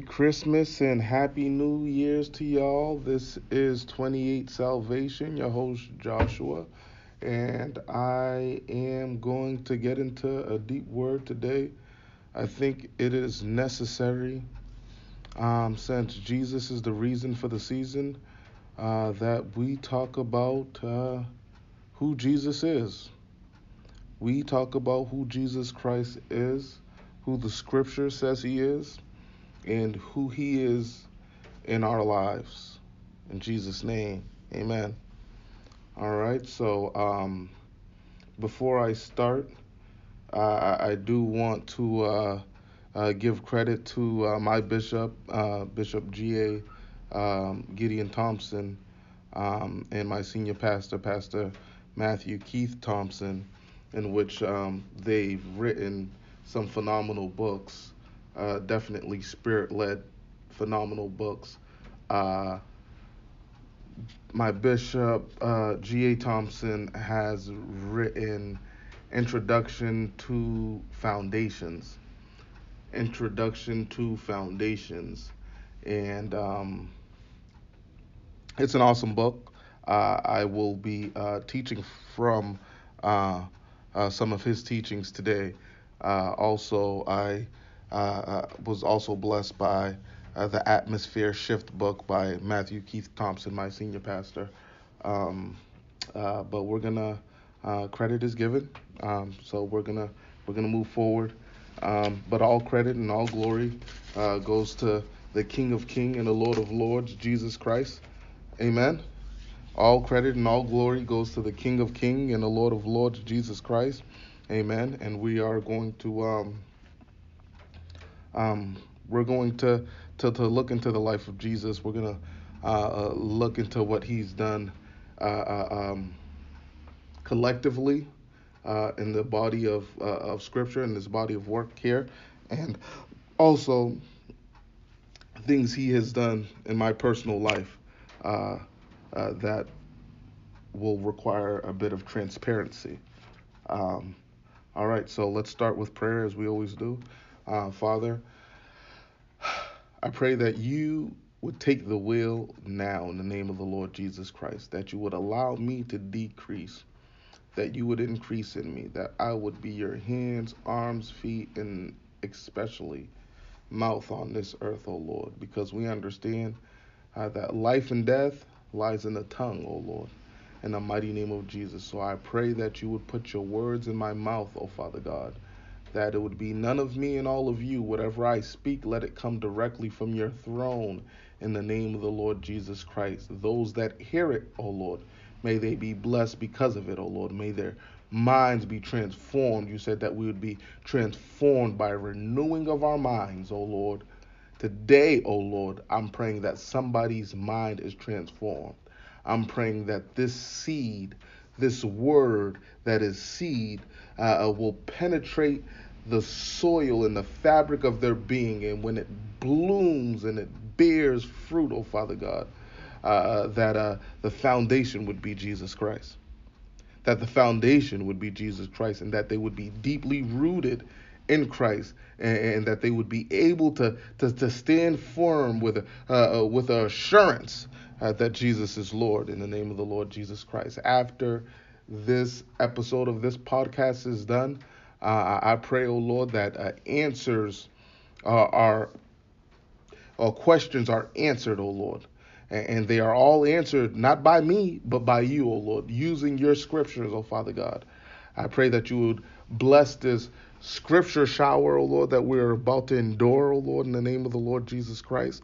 Christmas and Happy New Year's to y'all. This is 28 Salvation, your host Joshua, and I am going to get into a deep word today. I think it is necessary um, since Jesus is the reason for the season uh, that we talk about uh, who Jesus is we talk about who Jesus Christ is, who the scripture says he is, and who he is in our lives. In Jesus' name, amen. All right, so um, before I start, uh, I do want to uh, uh, give credit to uh, my bishop, uh, Bishop G.A. Um, Gideon Thompson, um, and my senior pastor, Pastor Matthew Keith Thompson in which um, they've written some phenomenal books, uh, definitely spirit led phenomenal books. Uh, my bishop, uh, G.A. Thompson, has written Introduction to Foundations. Introduction to Foundations. And um, it's an awesome book. Uh, I will be uh, teaching from uh, some of his teachings today. Also, I was also blessed by uh, the Atmosphere Shift book by Matthew Keith Thompson, my senior pastor. Um, but we're gonna credit is given, um, so we're gonna we're gonna move forward. Um, but all credit and all glory goes to the King of Kings and the Lord of Lords, Jesus Christ. Amen. All credit and all glory goes to the King of Kings and the Lord of Lords, Jesus Christ. Amen. And we are going to um, um, we're going to, to to look into the life of Jesus. We're gonna uh, uh, look into what He's done uh, uh um, collectively uh, in the body of uh, of Scripture and this body of work here, and also things He has done in my personal life uh, that will require a bit of transparency. Um, all right, so let's start with prayer as we always do. Uh, Father, I pray that you would take the will now in the name of the Lord Jesus Christ, that you would allow me to decrease, that you would increase in me, that I would be your hands, arms, feet, and especially mouth on this earth, O oh Lord, because we understand uh, that life and death lies in the tongue, O Lord, in the mighty name of Jesus. So I pray that you would put your words in my mouth, O Father God, that it would be none of me and all of you. Whatever I speak, let it come directly from your throne in the name of the Lord Jesus Christ. Those that hear it, O Lord, may they be blessed because of it, O Lord. May their minds be transformed. You said that we would be transformed by renewing of our minds, O Lord. Today, O Lord, I'm praying that somebody's mind is transformed. I'm praying that this seed, this word that is seed, uh, uh, will penetrate the soil and the fabric of their being. And when it blooms and it bears fruit, oh Father God, uh, uh that uh, the foundation would be Jesus Christ. That the foundation would be Jesus Christ and that they would be deeply rooted in Christ, and, and, that they would be able to to, to stand firm with uh, uh, with assurance uh, that Jesus is Lord in the name of the Lord Jesus Christ. After this episode of this podcast is done, uh, I pray, oh Lord, that uh, answers are questions are answered, oh Lord. And they are all answered not by me, but by you, O Lord, using your scriptures, O Father God. I pray that you would bless this scripture shower, O Lord, that we're about to endure, O Lord, in the name of the Lord Jesus Christ.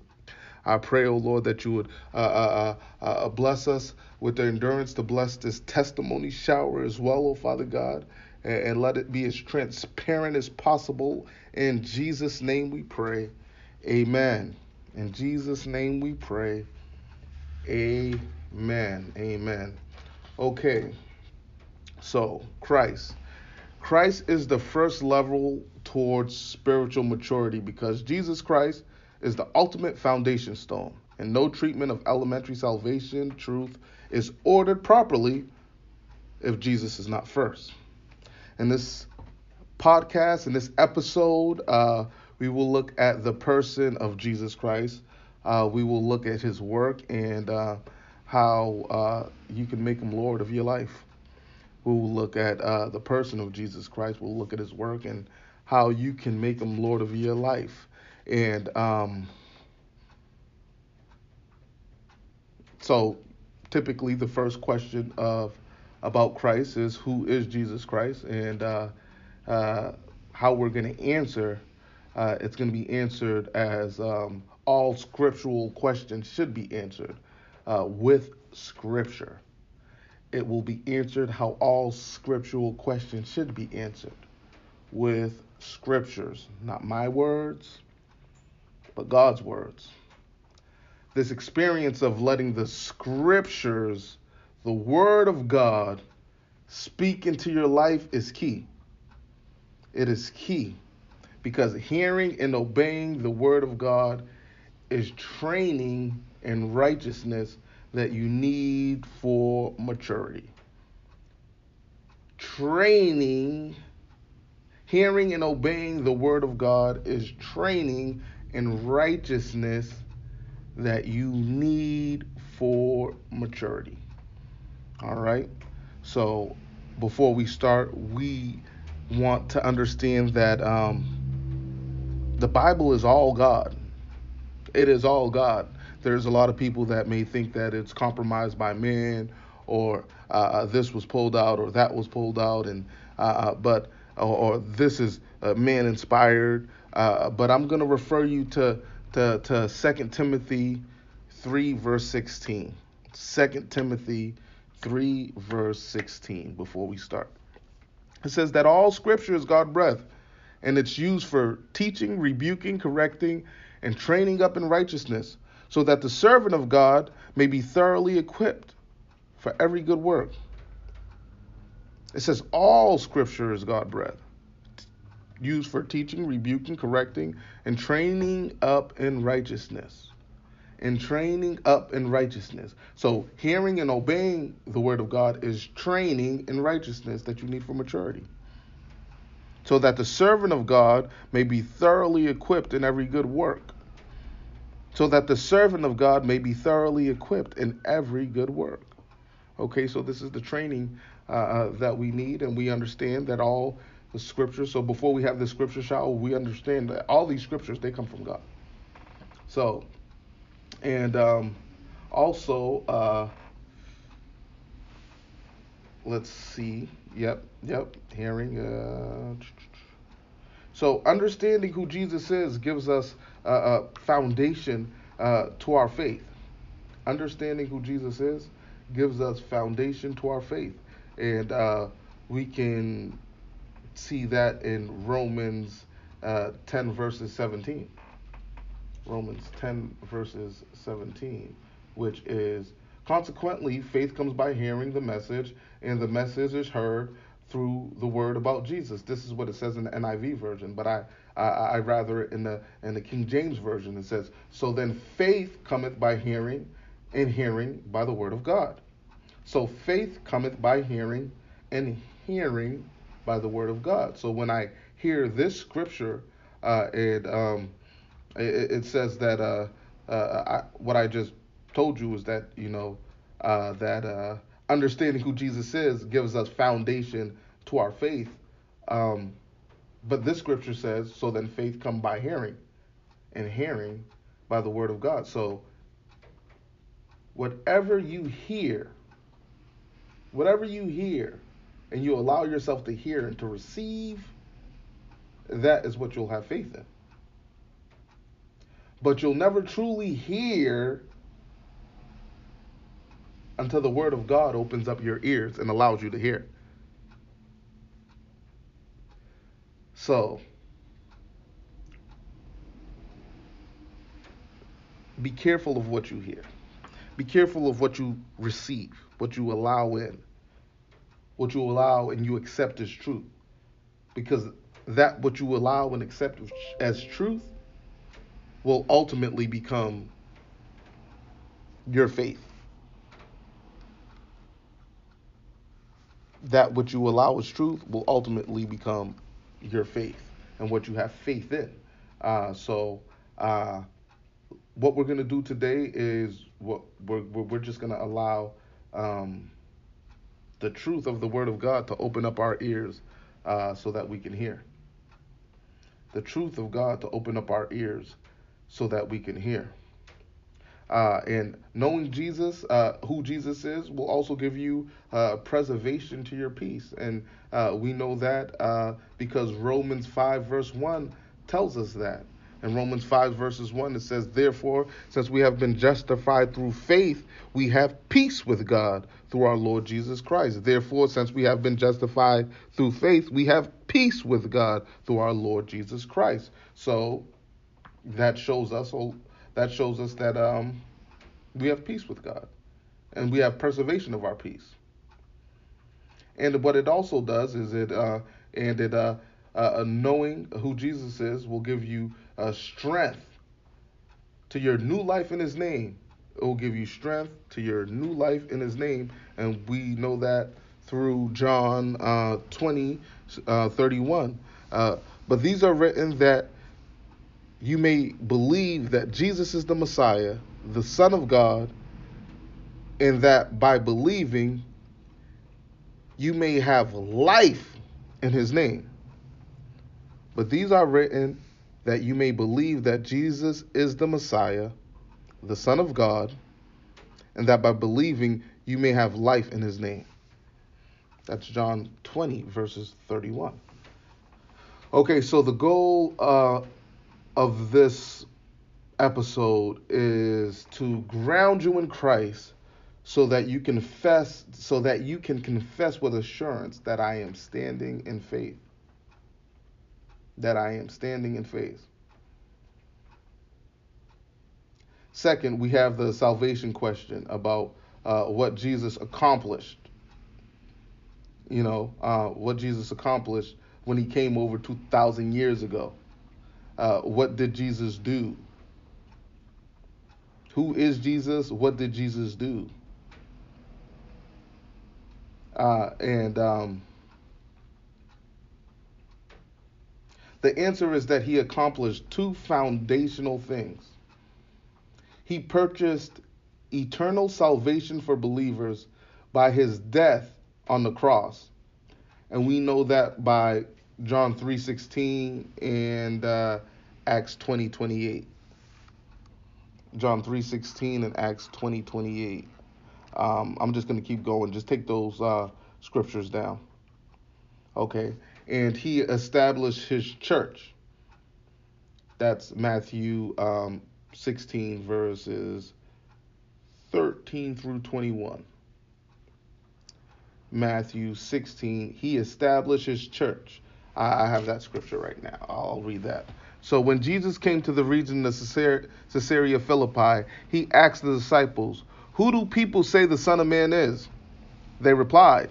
I pray, O Lord, that you would uh, uh, uh, uh, bless us with the endurance to bless this testimony shower as well, O Father God, and, and let it be as transparent as possible. In Jesus' name we pray. Amen. In Jesus' name we pray. Amen. Amen. Okay. So, Christ. Christ is the first level towards spiritual maturity because Jesus Christ is the ultimate foundation stone, and no treatment of elementary salvation truth is ordered properly if Jesus is not first. in this podcast, in this episode, uh, we will look at the person of Jesus Christ. Uh, we will look at his work and uh, how uh, you can make him Lord of your life. We will look at uh, the person of Jesus Christ. We'll look at his work and how you can make him Lord of your life. And um, so, typically, the first question of about Christ is who is Jesus Christ, and uh, uh, how we're going to answer. Uh, it's going to be answered as um, all scriptural questions should be answered uh, with scripture. It will be answered how all scriptural questions should be answered with scriptures, not my words, but God's words. This experience of letting the scriptures, the word of God, speak into your life is key. It is key because hearing and obeying the word of God is training in righteousness that you need for maturity. Training, hearing and obeying the word of God is training in righteousness that you need for maturity. All right? So, before we start, we want to understand that um, the Bible is all God it is all God. There's a lot of people that may think that it's compromised by men or uh, uh this was pulled out, or that was pulled out, and uh, uh but or, or, this is uh, man inspired. Uh, but I'm going to refer you to to to Second Timothy three verse sixteen. Second Timothy three verse sixteen. Before we start, it says that all Scripture is God breath, and it's used for teaching, rebuking, correcting and training up in righteousness, so that the servant of God may be thoroughly equipped for every good work. It says all scripture is God breathed, used for teaching, rebuking, correcting, and training up in righteousness. And training up in righteousness. So, hearing and obeying the word of God is training in righteousness that you need for maturity so that the servant of God may be thoroughly equipped in every good work so that the servant of God may be thoroughly equipped in every good work. Okay, so this is the training uh, uh, that we need, and we understand that all the scriptures. So before we have the scripture shower, we understand that all these scriptures they come from God. So, and um, also, uh, let's see. Yep, yep. Hearing. Uh, so understanding who Jesus is gives us a foundation uh, to our faith. Understanding who Jesus is gives us foundation to our faith, and uh, we can see that in Romans uh, 10 verses 17. Romans 10 verses 17, which is consequently faith comes by hearing the message, and the message is heard through the word about Jesus. This is what it says in the NIV version, but I I, I rather in the in the King James version. It says, "So then faith cometh by hearing, and hearing by the word of God." So faith cometh by hearing, and hearing by the word of God. So when I hear this scripture, uh, it, um, it, it says that uh, uh, I, what I just told you is that you know uh, that uh, understanding who Jesus is gives us foundation to our faith. Um, but this scripture says, so then faith come by hearing, and hearing by the word of God. So whatever you hear, whatever you hear, and you allow yourself to hear and to receive, that is what you'll have faith in. But you'll never truly hear until the word of God opens up your ears and allows you to hear. So, be careful of what you hear. Be careful of what you receive, what you allow in, what you allow and you accept as truth. Because that what you allow and accept as truth will ultimately become your faith. that what you allow as truth will ultimately become your faith and what you have faith in. Uh, so, uh, what we're going to do today is what we're, we're just going to allow um, the truth of the Word of God to open up our ears uh, so that we can hear. The truth of God to open up our ears so that we can hear. Uh, and knowing Jesus, uh, who Jesus is, will also give you uh, preservation to your peace. And uh, we know that uh, because Romans 5, verse 1 tells us that. In Romans 5, verses 1, it says, Therefore, since we have been justified through faith, we have peace with God through our Lord Jesus Christ. Therefore, since we have been justified through faith, we have peace with God through our Lord Jesus Christ. So that shows us that shows us that um, we have peace with God and we have preservation of our peace. And what it also does is it uh, and it uh, uh, knowing who Jesus is will give you uh, strength to your new life in His name. It will give you strength to your new life in His name, and we know that through John uh, 20, uh, 31. Uh, but these are written that you may believe that Jesus is the Messiah, the Son of God, and that by believing you may have life in his name. But these are written that you may believe that Jesus is the Messiah, the Son of God, and that by believing you may have life in his name. That's John 20, verses 31. Okay, so the goal uh, of this episode is to ground you in Christ so that you confess so that you can confess with assurance that I am standing in faith. That I am standing in faith. Second we have the salvation question about uh, what Jesus accomplished. You know uh, what Jesus accomplished when he came over 2000 years ago uh, what did Jesus do? Who is Jesus? What did Jesus do? Uh, and um, the answer is that he accomplished two foundational things. He purchased eternal salvation for believers by his death on the cross. And we know that by John 3:16 and uh, Acts 20:28. John 3:16 and Acts 20:28. Um, I'm just going to keep going. Just take those uh, scriptures down. Okay. And he established his church. That's Matthew um, 16, verses 13 through 21. Matthew 16, he established his church. I, I have that scripture right now. I'll read that. So when Jesus came to the region of Caesarea Philippi, he asked the disciples, Who do people say the Son of Man is? They replied,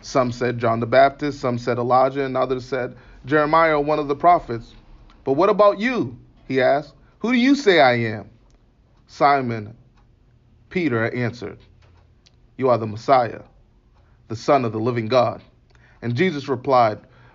Some said John the Baptist, some said Elijah, and others said Jeremiah one of the prophets. But what about you? He asked, Who do you say I am? Simon Peter answered, You are the Messiah, the Son of the living God. And Jesus replied,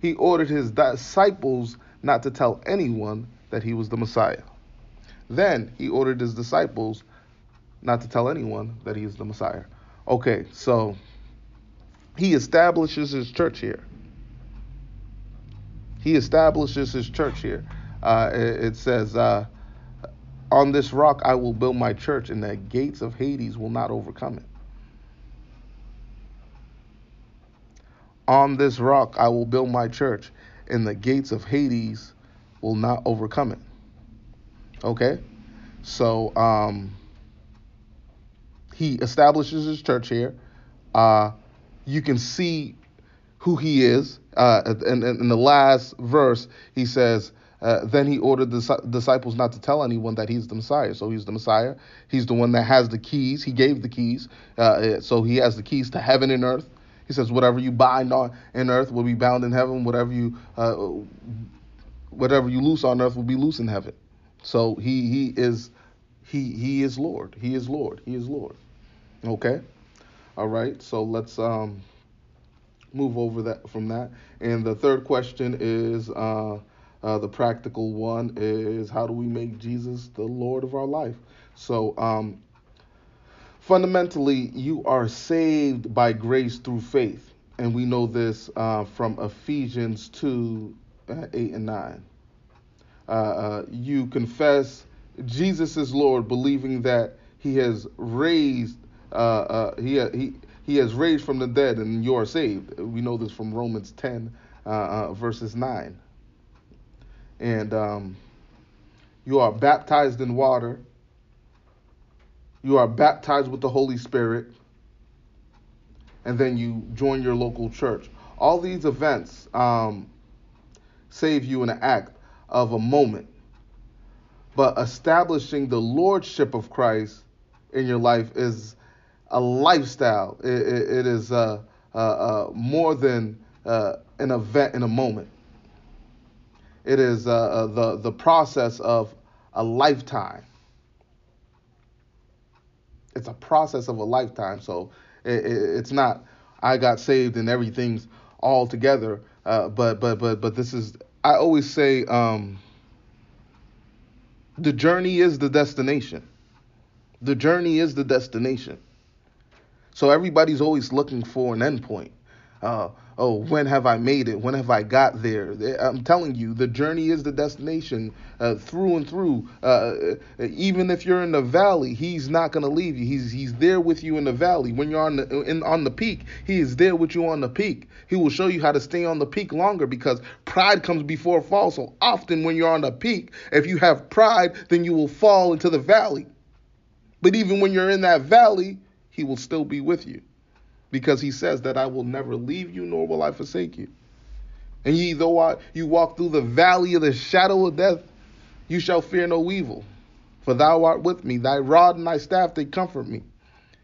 he ordered his disciples not to tell anyone that he was the Messiah. Then he ordered his disciples not to tell anyone that he is the Messiah. Okay, so he establishes his church here. He establishes his church here. Uh, it, it, says, uh, On this rock I will build my church, and the gates of Hades will not overcome it. On this rock I will build my church, and the gates of Hades will not overcome it. Okay? So um, he establishes his church here. Uh, you can see who he is. Uh, and, and in the last verse, he says, uh, then he ordered the disciples not to tell anyone that he's the Messiah. So he's the Messiah. He's the one that has the keys. He gave the keys. Uh, so he has the keys to heaven and earth. He says, whatever you bind on in earth will be bound in heaven. Whatever you uh, whatever you loose on earth will be loose in heaven. So he he is he he is Lord. He is Lord. He is Lord. Okay. All right. So let's um move over that from that. And the third question is uh, uh, the practical one is how do we make Jesus the Lord of our life? So um, fundamentally, you are saved by grace through faith, and we know this uh, from Ephesians two uh, eight and nine. Uh, uh, you confess Jesus is Lord, believing that He has raised he he he has raised from the dead and you are saved. We know this from Romans 10, uh, uh, verses 9. And um, you are baptized in water. You are baptized with the Holy Spirit. And then you join your local church. All these events um, save you in an act of a moment. But establishing the lordship of Christ in your life is a lifestyle. it, it, it is uh, uh, uh, more than an event in a moment. It is the the process of a lifetime. It's a process of a lifetime. So it, it's not I got saved and everything's all together. but but but but this is I always say um, the journey is the destination. The journey is the destination. So everybody's always looking for an endpoint. Uh, oh, when have I made it? When have I got there? I'm telling you, the journey is the destination uh, through and through. Uh, uh even if you're in the valley, He's not going to leave you. He's He's there with you in the valley. When you're on the in, on the peak, He is there with you on the peak. He will show you how to stay on the peak longer because pride comes before fall. So often when you're on the peak, if you have pride, then you will fall into the valley. But even when you're in that valley, he will still be with you because he says that I will never leave you nor will I forsake you. And ye, though I, you walk through the valley of the shadow of death, you shall fear no evil, for thou art with me. Thy rod and thy staff, they comfort me.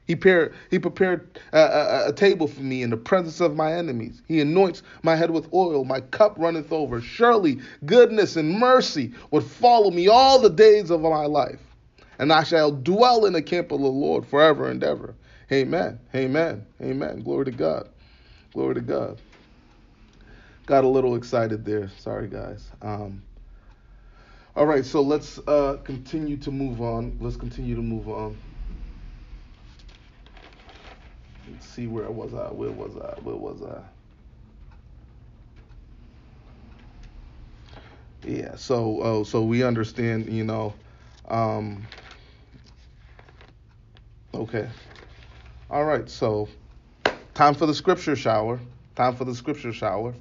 He prepared, he prepared a, a, a, table for me in the presence of my enemies. He anoints my head with oil. My cup runneth over. Surely goodness and mercy would follow me all the days of my life. And I shall dwell in the camp of the Lord forever and ever. Amen. Amen. Amen. Glory to God. Glory to God. Got a little excited there. Sorry, guys. Um, all right, so let's uh, continue to move on. Let's continue to move on. Let's see where I was I? Where was I? Where was I? Yeah. So, uh, so we understand, you know. Um, okay. All right, so time for the scripture shower. Time for the scripture shower.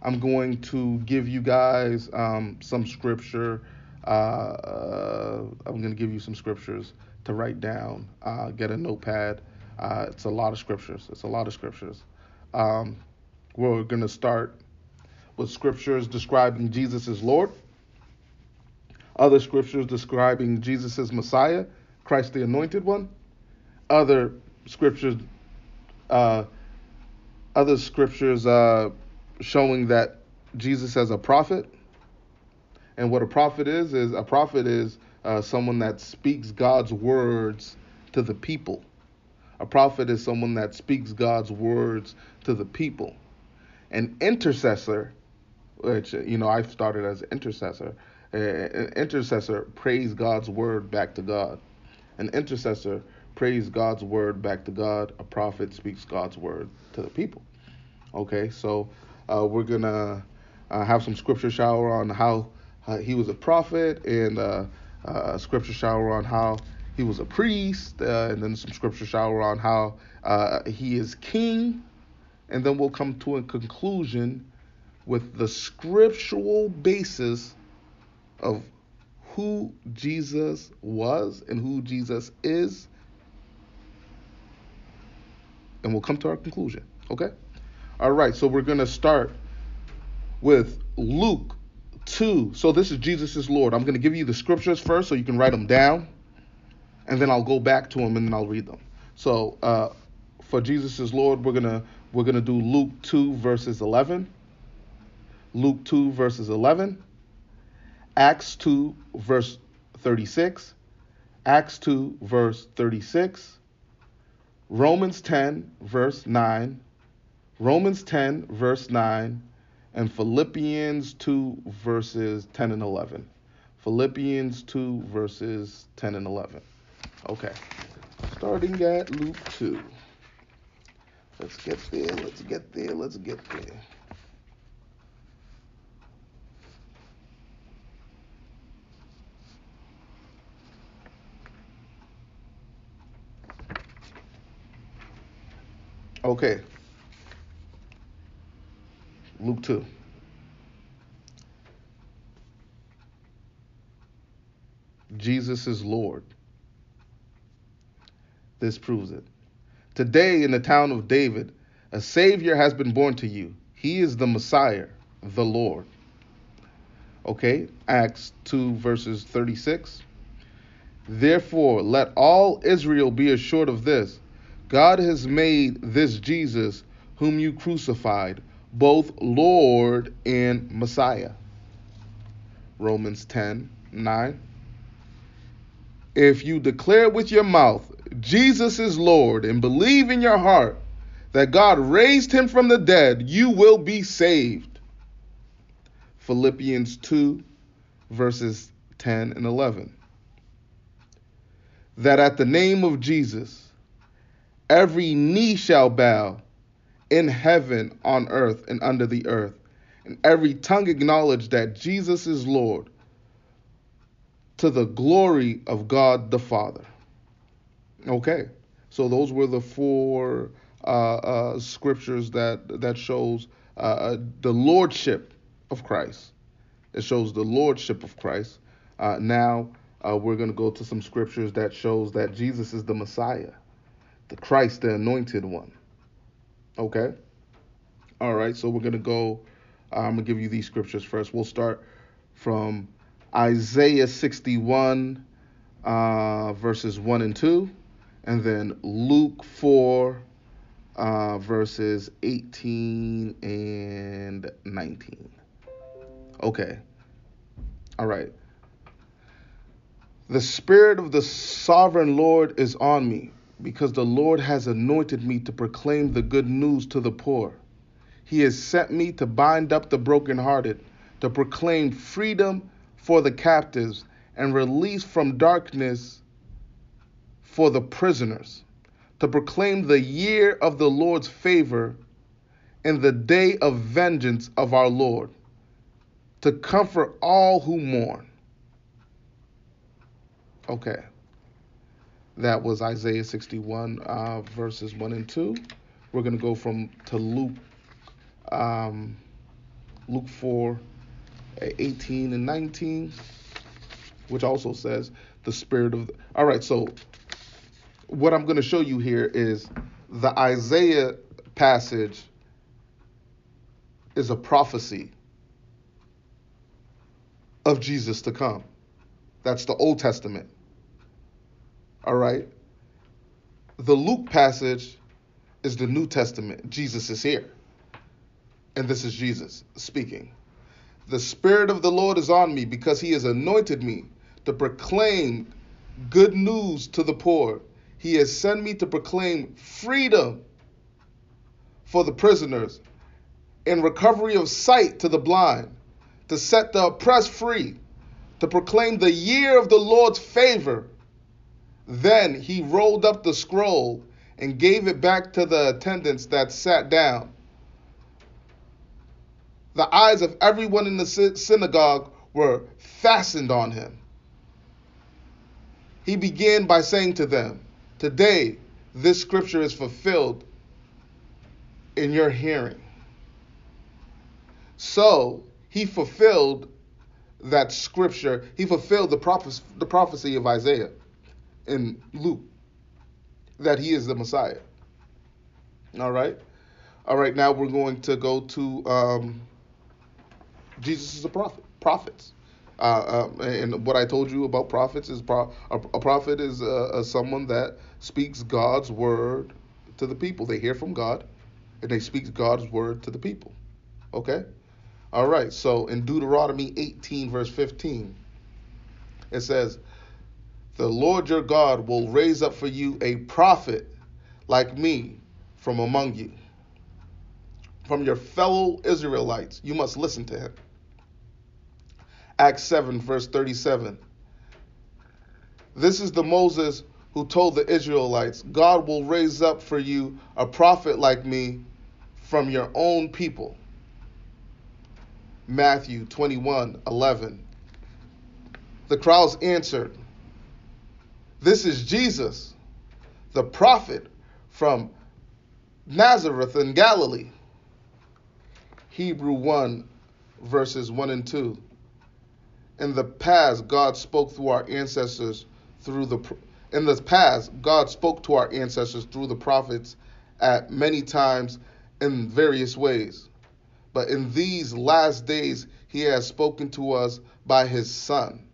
I'm going to give you guys um, some scripture. Uh, uh, I'm going to give you some scriptures to write down. Uh, get a notepad. Uh, it's a lot of scriptures. It's a lot of scriptures. Um, we're going to start with scriptures describing Jesus as Lord, other scriptures describing Jesus as Messiah, Christ the Anointed One, other scriptures, uh, other scriptures uh, showing that Jesus as a prophet. And what a prophet is is a prophet is uh, someone that speaks God's words to the people. A prophet is someone that speaks God's words to the people. An intercessor, which you know I've started as intercessor. An intercessor prays God's word back to God. An intercessor prays God's word back to God. A prophet speaks God's word to the people. Okay, so uh, we're gonna uh, have some scripture shower on how uh, he was a prophet, and uh, uh, a scripture shower on how he was a priest, uh, and then some scripture shower on how he is king, and then we'll come to a conclusion with the scriptural basis of who Jesus was and who Jesus is and we'll come to our conclusion. Okay? All right, so we're going to start with Luke 2. So this is Jesus Lord. I'm going to give you the scriptures first so you can write them down, and then I'll go back to them and then I'll read them. So uh, for Jesus Lord, we're gonna we're gonna do Luke 2 verses 11, Luke 2 verses 11, Acts 2 verse 36, Acts 2 verse 36, Romans 10 verse 9, Romans 10 verse 9, and Philippians 2 verses 10 and 11. Philippians 2 verses 10 and 11. Okay. Starting at Luke 2. Let's get there, let's get there, let's get there. Okay. Luke 2. Jesus is Lord. This proves it. Today, in the town of David, a Savior has been born to you. He is the Messiah, the Lord. Okay, Acts 2, verses 36. Therefore, let all Israel be assured of this God has made this Jesus, whom you crucified, both Lord and Messiah. Romans 10 9. If you declare with your mouth Jesus is Lord and believe in your heart that God raised him from the dead, you will be saved. Philippians 2, verses 10 and 11. That at the name of Jesus, every knee shall bow in heaven, on earth, and under the earth, and every tongue acknowledge that Jesus is Lord to the glory of God the Father. Okay, so those were the four uh, uh, scriptures that that shows uh, uh, the lordship of Christ. It shows the lordship of Christ. Uh, now uh, we're going to go to some scriptures that shows that Jesus is the Messiah, the Christ, the Anointed One. Okay. All right. So we're going to go. I'm going to give you these scriptures first. We'll start from Isaiah 61, verses 1 and 2 and then Luke 4, uh, verses 18 and 19. Okay. All right. The Spirit of the Sovereign Lord is on me, because the Lord has anointed me to proclaim the good news to the poor. He has sent me to bind up the brokenhearted, to proclaim freedom for the captives, and release from darkness for the prisoners, to proclaim the year of the Lord's favor and the day of vengeance of our Lord, to comfort all who mourn. Okay. That was Isaiah 61, uh, verses 1 and 2. We're going to go from to Luke, um, Luke 4, 18 and 19, which also says the spirit of. The, all right, so what I'm going to show you here is the Isaiah passage is a prophecy of Jesus to come. That's the Old Testament. All right. The Luke passage is the New Testament. Jesus is here. And this is Jesus speaking. The Spirit of the Lord is on me because he has anointed me to proclaim good news to the poor. He has sent me to proclaim freedom for the prisoners and recovery of sight to the blind, to set the oppressed free, to proclaim the year of the Lord's favor. Then he rolled up the scroll and gave it back to the attendants that sat down. The eyes of everyone in the synagogue were fastened on him. He began by saying to them, Today, this scripture is fulfilled in your hearing. So, he fulfilled that scripture. He fulfilled the, prophe- the prophecy of Isaiah in Luke that he is the Messiah. All right? All right, now we're going to go to um, Jesus is a prophet. Prophets. Uh, um, and what I told you about prophets is pro- a, a, prophet is uh, someone that speaks God's word to the people. They hear from God, and they speak God's word to the people. Okay. All right. So in Deuteronomy 18 verse 15, it says, "The Lord your God will raise up for you a prophet like me from among you." From your fellow Israelites, you must listen to him. Acts 7, verse 37. This is the Moses who told the Israelites, God will raise up for you a prophet like me from your own people. Matthew 21, 11. The crowds answered, This is Jesus, the prophet from Nazareth in Galilee. Hebrew 1, verses 1 and 2 in the past God spoke through our ancestors through the in the past God spoke to our ancestors through the prophets at many times in various ways. But in these last days he has spoken to us by his son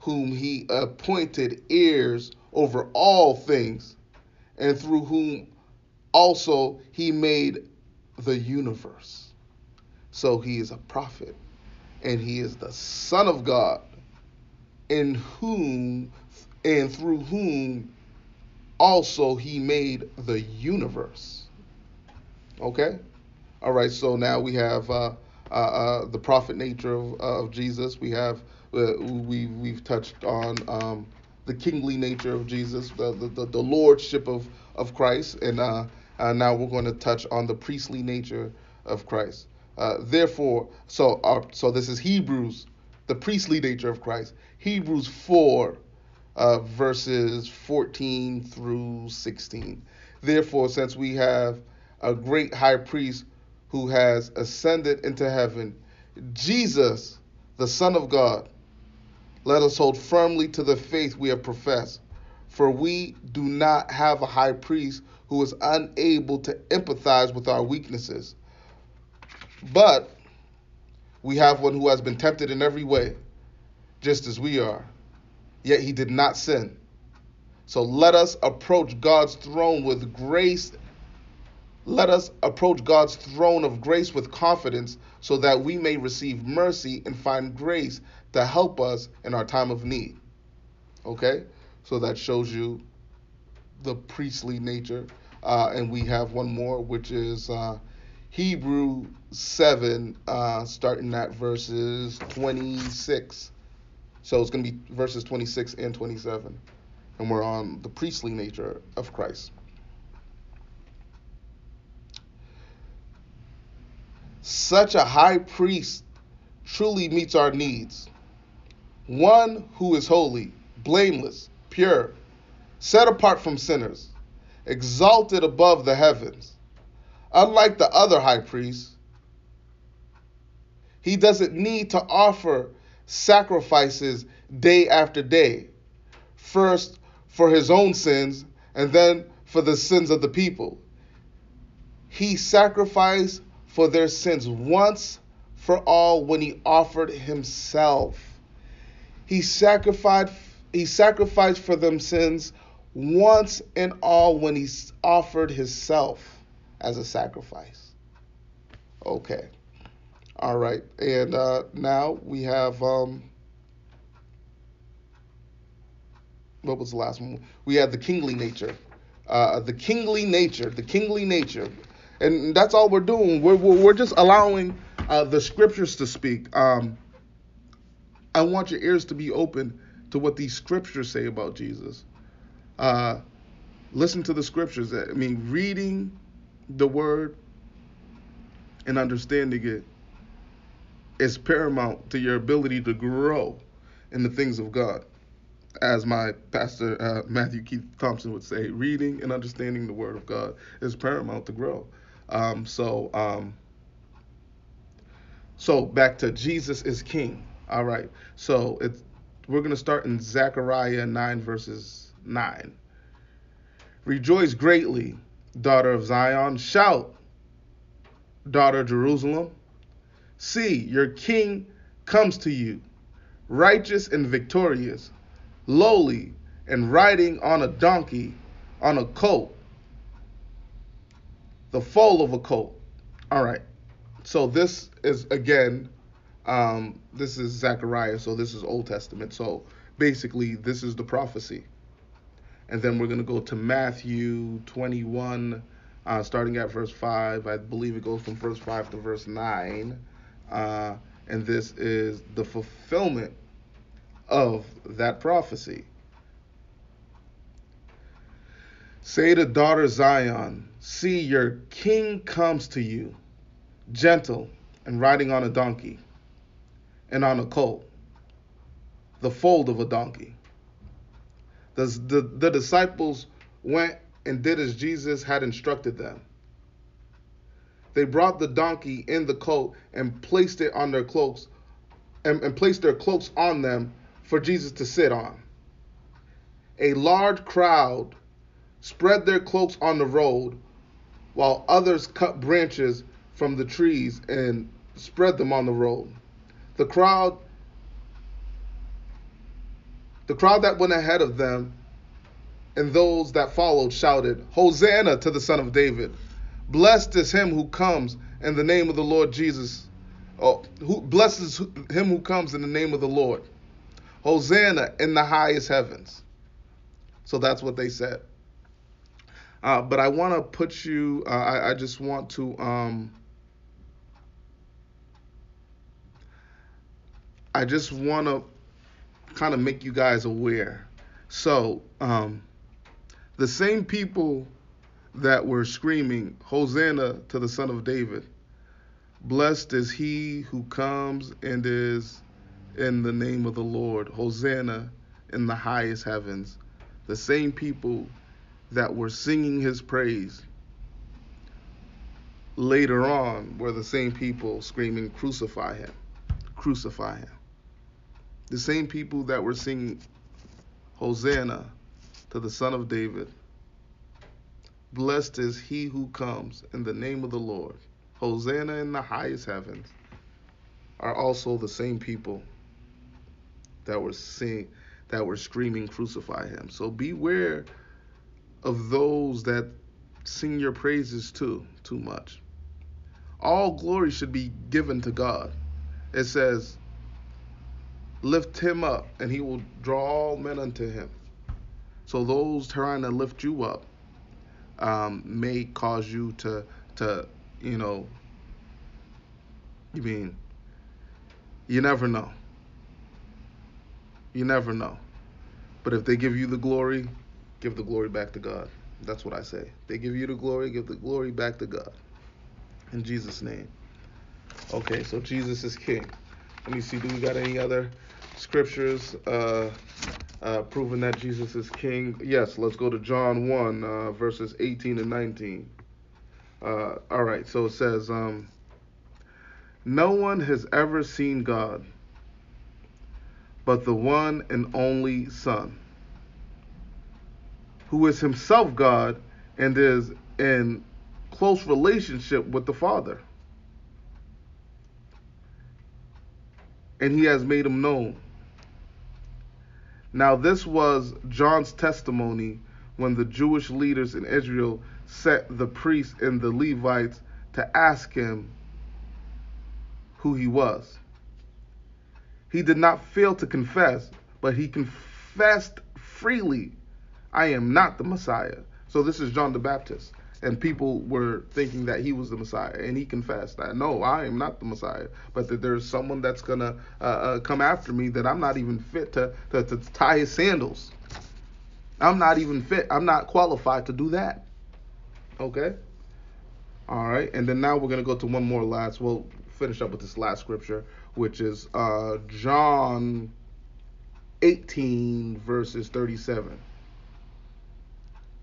whom he appointed heirs over all things and through whom also he made the universe. So he is a prophet and he is the Son of God, in whom and through whom also he made the universe. Okay? All right, so now we have uh, uh, uh, the prophet nature of, of Jesus. We have we we've touched on um, the kingly nature of Jesus, the the, the lordship of of Christ, and uh, uh, now we're going to touch on the priestly nature of Christ. Uh, therefore, so our, so this is Hebrews, the priestly nature of Christ. Hebrews 4, uh, verses 14 through 16. Therefore, since we have a great high priest who has ascended into heaven, Jesus, the Son of God, let us hold firmly to the faith we have professed. For we do not have a high priest who is unable to empathize with our weaknesses but we have one who has been tempted in every way, just as we are, yet he did not sin. So let us approach God's throne with grace. Let us approach God's throne of grace with confidence so that we may receive mercy and find grace to help us in our time of need. Okay? So that shows you the priestly nature. Uh, and we have one more, which is uh, Hebrew 7, uh, starting at verses 26. So it's going to be verses 26 and 27. And we're on the priestly nature of Christ. Such a high priest truly meets our needs. One who is holy, blameless, pure, set apart from sinners, exalted above the heavens Unlike the other high priests, he doesn't need to offer sacrifices day after day. First for his own sins and then for the sins of the people. He sacrificed for their sins once for all when he offered himself. He sacrificed he sacrificed for them sins once and all when he offered himself as a sacrifice. Okay. All right. And uh, now we have. Um, what was the last one? We had the kingly nature. Uh, the kingly nature. The kingly nature. And that's all we're doing. We're, we're, we're just allowing uh, the scriptures to speak. Um, I want your ears to be open to what these scriptures say about Jesus. Uh, listen to the scriptures. I mean, reading the word and understanding it is paramount to your ability to grow in the things of God. As my pastor uh, Matthew Keith Thompson would say, reading and understanding the Word of God is paramount to grow. Um, so, um, so back to Jesus is King. All right. So it's we're gonna start in Zechariah nine verses nine. Rejoice greatly daughter of Zion. Shout, daughter of Jerusalem. See, your king comes to you, righteous and victorious, lowly and riding on a donkey, on a colt, the foal of a colt. All right. So this is again, um, this is Zechariah. So this is Old Testament. So basically, this is the prophecy. And then we're going to go to Matthew 21, uh, starting at verse 5. I believe it goes from verse 5 to verse 9. Uh, and this is the fulfillment of that prophecy. Say to daughter Zion, See, your king comes to you, gentle and riding on a donkey and on a colt, the foal of a donkey. The, the, the disciples went and did as Jesus had instructed them. They brought the donkey in the colt and placed it on their cloaks and, and placed their cloaks on them for Jesus to sit on. A large crowd spread their cloaks on the road, while others cut branches from the trees and spread them on the road. The crowd the crowd that went ahead of them and those that followed shouted, Hosanna to the Son of David. Blessed is him who comes in the name of the Lord Jesus. Oh, who blesses him who comes in the name of the Lord. Hosanna in the highest heavens. So that's what they said. Uh, but I want to put you, uh, I, I, just want to um, I just want to kind of make you guys aware. So, um, the same people that were screaming, Hosanna to the Son of David, blessed is he who comes and is in the name of the Lord, Hosanna in the highest heavens. The same people that were singing his praise later on were the same people screaming, Crucify him, crucify him. The same people that were singing Hosanna to the Son of David. Blessed is he who comes in the name of the Lord. Hosanna in the highest heavens are also the same people that were sing that were screaming crucify him. So beware of those that sing your praises too too much. All glory should be given to God. It says lift him up, and he will draw all men unto him. So those trying to lift you up um, may cause you to to you know. You mean you never know. You never know. But if they give you the glory, give the glory back to God. That's what I say. They give you the glory, give the glory back to God. In Jesus' name. Okay, so Jesus is King. Let me see, do we got any other scriptures uh, uh, proving that Jesus is king. Yes, let's go to John 1, uh, verses 18 and 19. Uh, all right, so it says, um, No one has ever seen God but the one and only Son, who is himself God and is in close relationship with the Father. And he has made him known. Now, this was John's testimony when the Jewish leaders in Israel set the priests and the Levites to ask him who he was. He did not fail to confess, but he confessed freely, I am not the Messiah. So, this is John the Baptist and people were thinking that he was the Messiah, and he confessed that no, I am not the Messiah, but that there's someone that's gonna uh, uh, come after me that I'm not even fit to, to to tie his sandals. I'm not even fit. I'm not qualified to do that. Okay. All right, and then now we're gonna go to one more last. We'll finish up with this last scripture, which is uh, John 18 verses 37.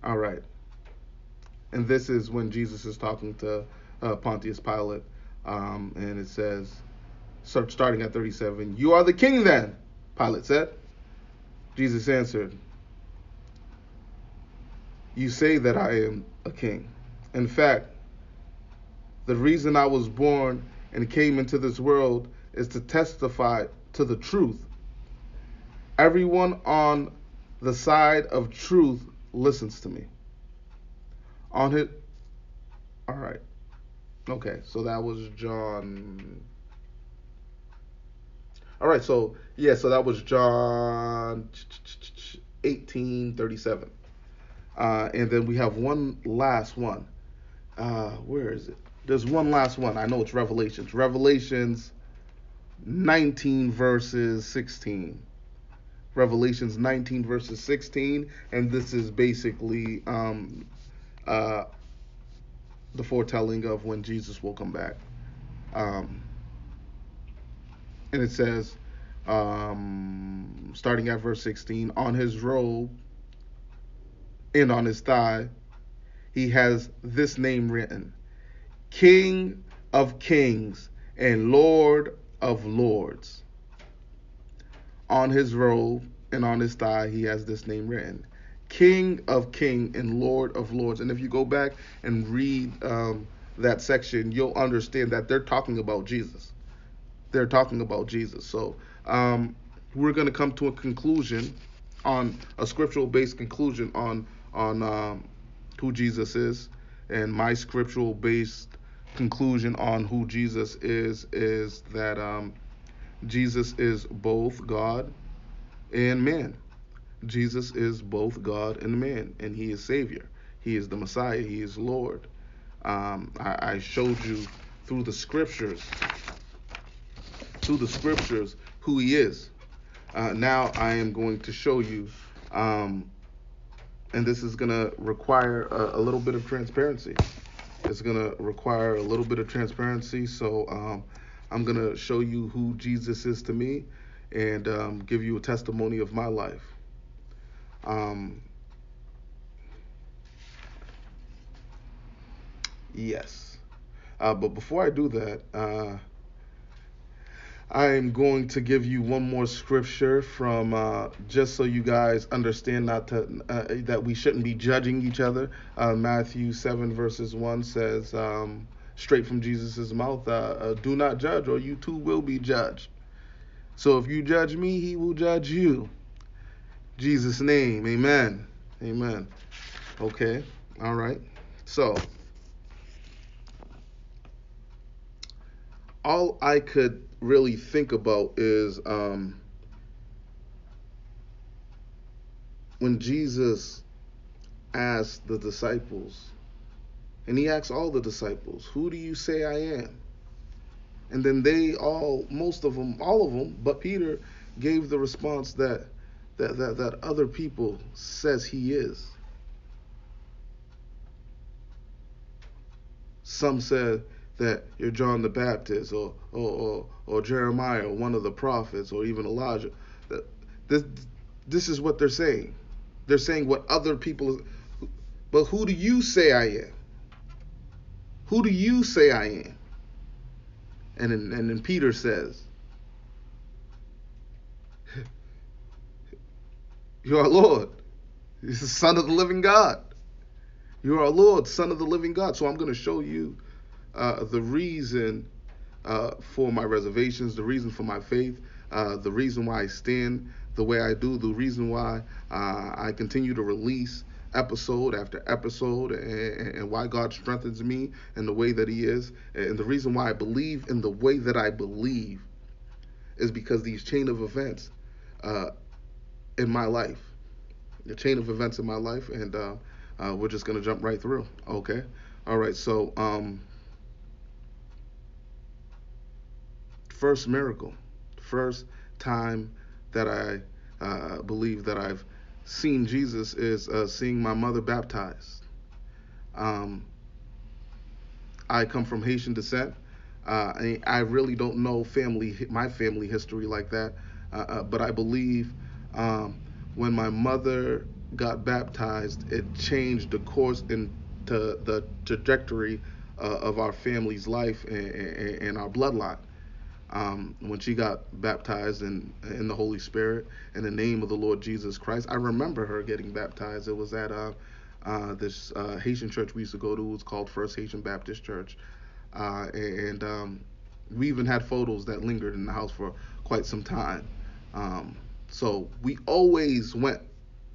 All right. And this is when Jesus is talking to uh, Pontius Pilate, um, and it says, starting at 37, You are the king then, Pilate said. Jesus answered, You say that I am a king. In fact, the reason I was born and came into this world is to testify to the truth. Everyone on the side of truth listens to me. On it, all right. Okay, so that was John. All right, so yeah, so that was John 1837. Uh, and then we have one last one. Uh, where is it? There's one last one. I know it's Revelations. Revelations 19 verses 16. Revelations 19 verses 16, and this is basically um, uh, the foretelling of when Jesus will come back. Um, and it says, um, starting at verse 16, on his robe and on his thigh, he has this name written King of Kings and Lord of Lords. On his robe and on his thigh, he has this name written King of King and Lord of Lords. And if you go back and read um, that section, you'll understand that they're talking about Jesus. They're talking about Jesus. So um, we're going to come to a conclusion on a scriptural based conclusion on on um, who Jesus is, and my scriptural based conclusion on who Jesus is is that um, Jesus is both God and man. Jesus is both God and man, and He is Savior. He is the Messiah. He is Lord. Um, I, I showed you through the scriptures, through the scriptures, who He is. Uh, now I am going to show you, um, and this is going to require a, a, little bit of transparency. It's going to require a little bit of transparency. So um, I'm going to show you who Jesus is to me and um, give you a testimony of my life. Um, yes. Uh, but before I do that, uh, I am going to give you one more scripture from uh, just so you guys understand not to uh, that we shouldn't be judging each other. Uh, Matthew seven verses one says, um, straight from Jesus' mouth, uh, uh, "Do not judge, or you too will be judged." So if you judge me, he will judge you. Jesus' name, amen. Amen. Okay, all right. So, all I could really think about is um, when Jesus asked the disciples, and he asked all the disciples, Who do you say I am? And then they all, most of them, all of them, but Peter gave the response that that, that, that other people says he is. Some said that you're John the Baptist or, or, or, or Jeremiah one of the prophets or even Elijah. That This, this is what they're saying. They're saying what other people, but who do you say I am? Who do you say I am? And then, and then Peter says, You are Lord. He's the Son of the living God. You are Lord, Son of the living God. So I'm going to show you uh, the reason uh, for my reservations, the reason for my faith, uh, the reason why I stand the way I do, the reason why uh, I continue to release episode after episode, and, and, why God strengthens me in the way that He is, and the reason why I believe in the way that I believe is because these chain of events uh, in my life, the chain of events in my life, and uh, uh, we're just gonna jump right through. Okay, all right. So, um, first miracle, first time that I uh, believe that I've seen Jesus is uh, seeing my mother baptized. Um, I come from Haitian descent. Uh, I, I, really don't know family, my family history like that, uh, uh, but I believe um, when my mother got baptized, it changed the course into the trajectory uh, of our family's life and, and, and our bloodline. Um, when she got baptized in in the Holy Spirit in the name of the Lord Jesus Christ, I remember her getting baptized. It was at uh, uh, this uh, Haitian church we used to go to It was called First Haitian Baptist Church, uh, and um, we even had photos that lingered in the house for quite some time. Um, so we always went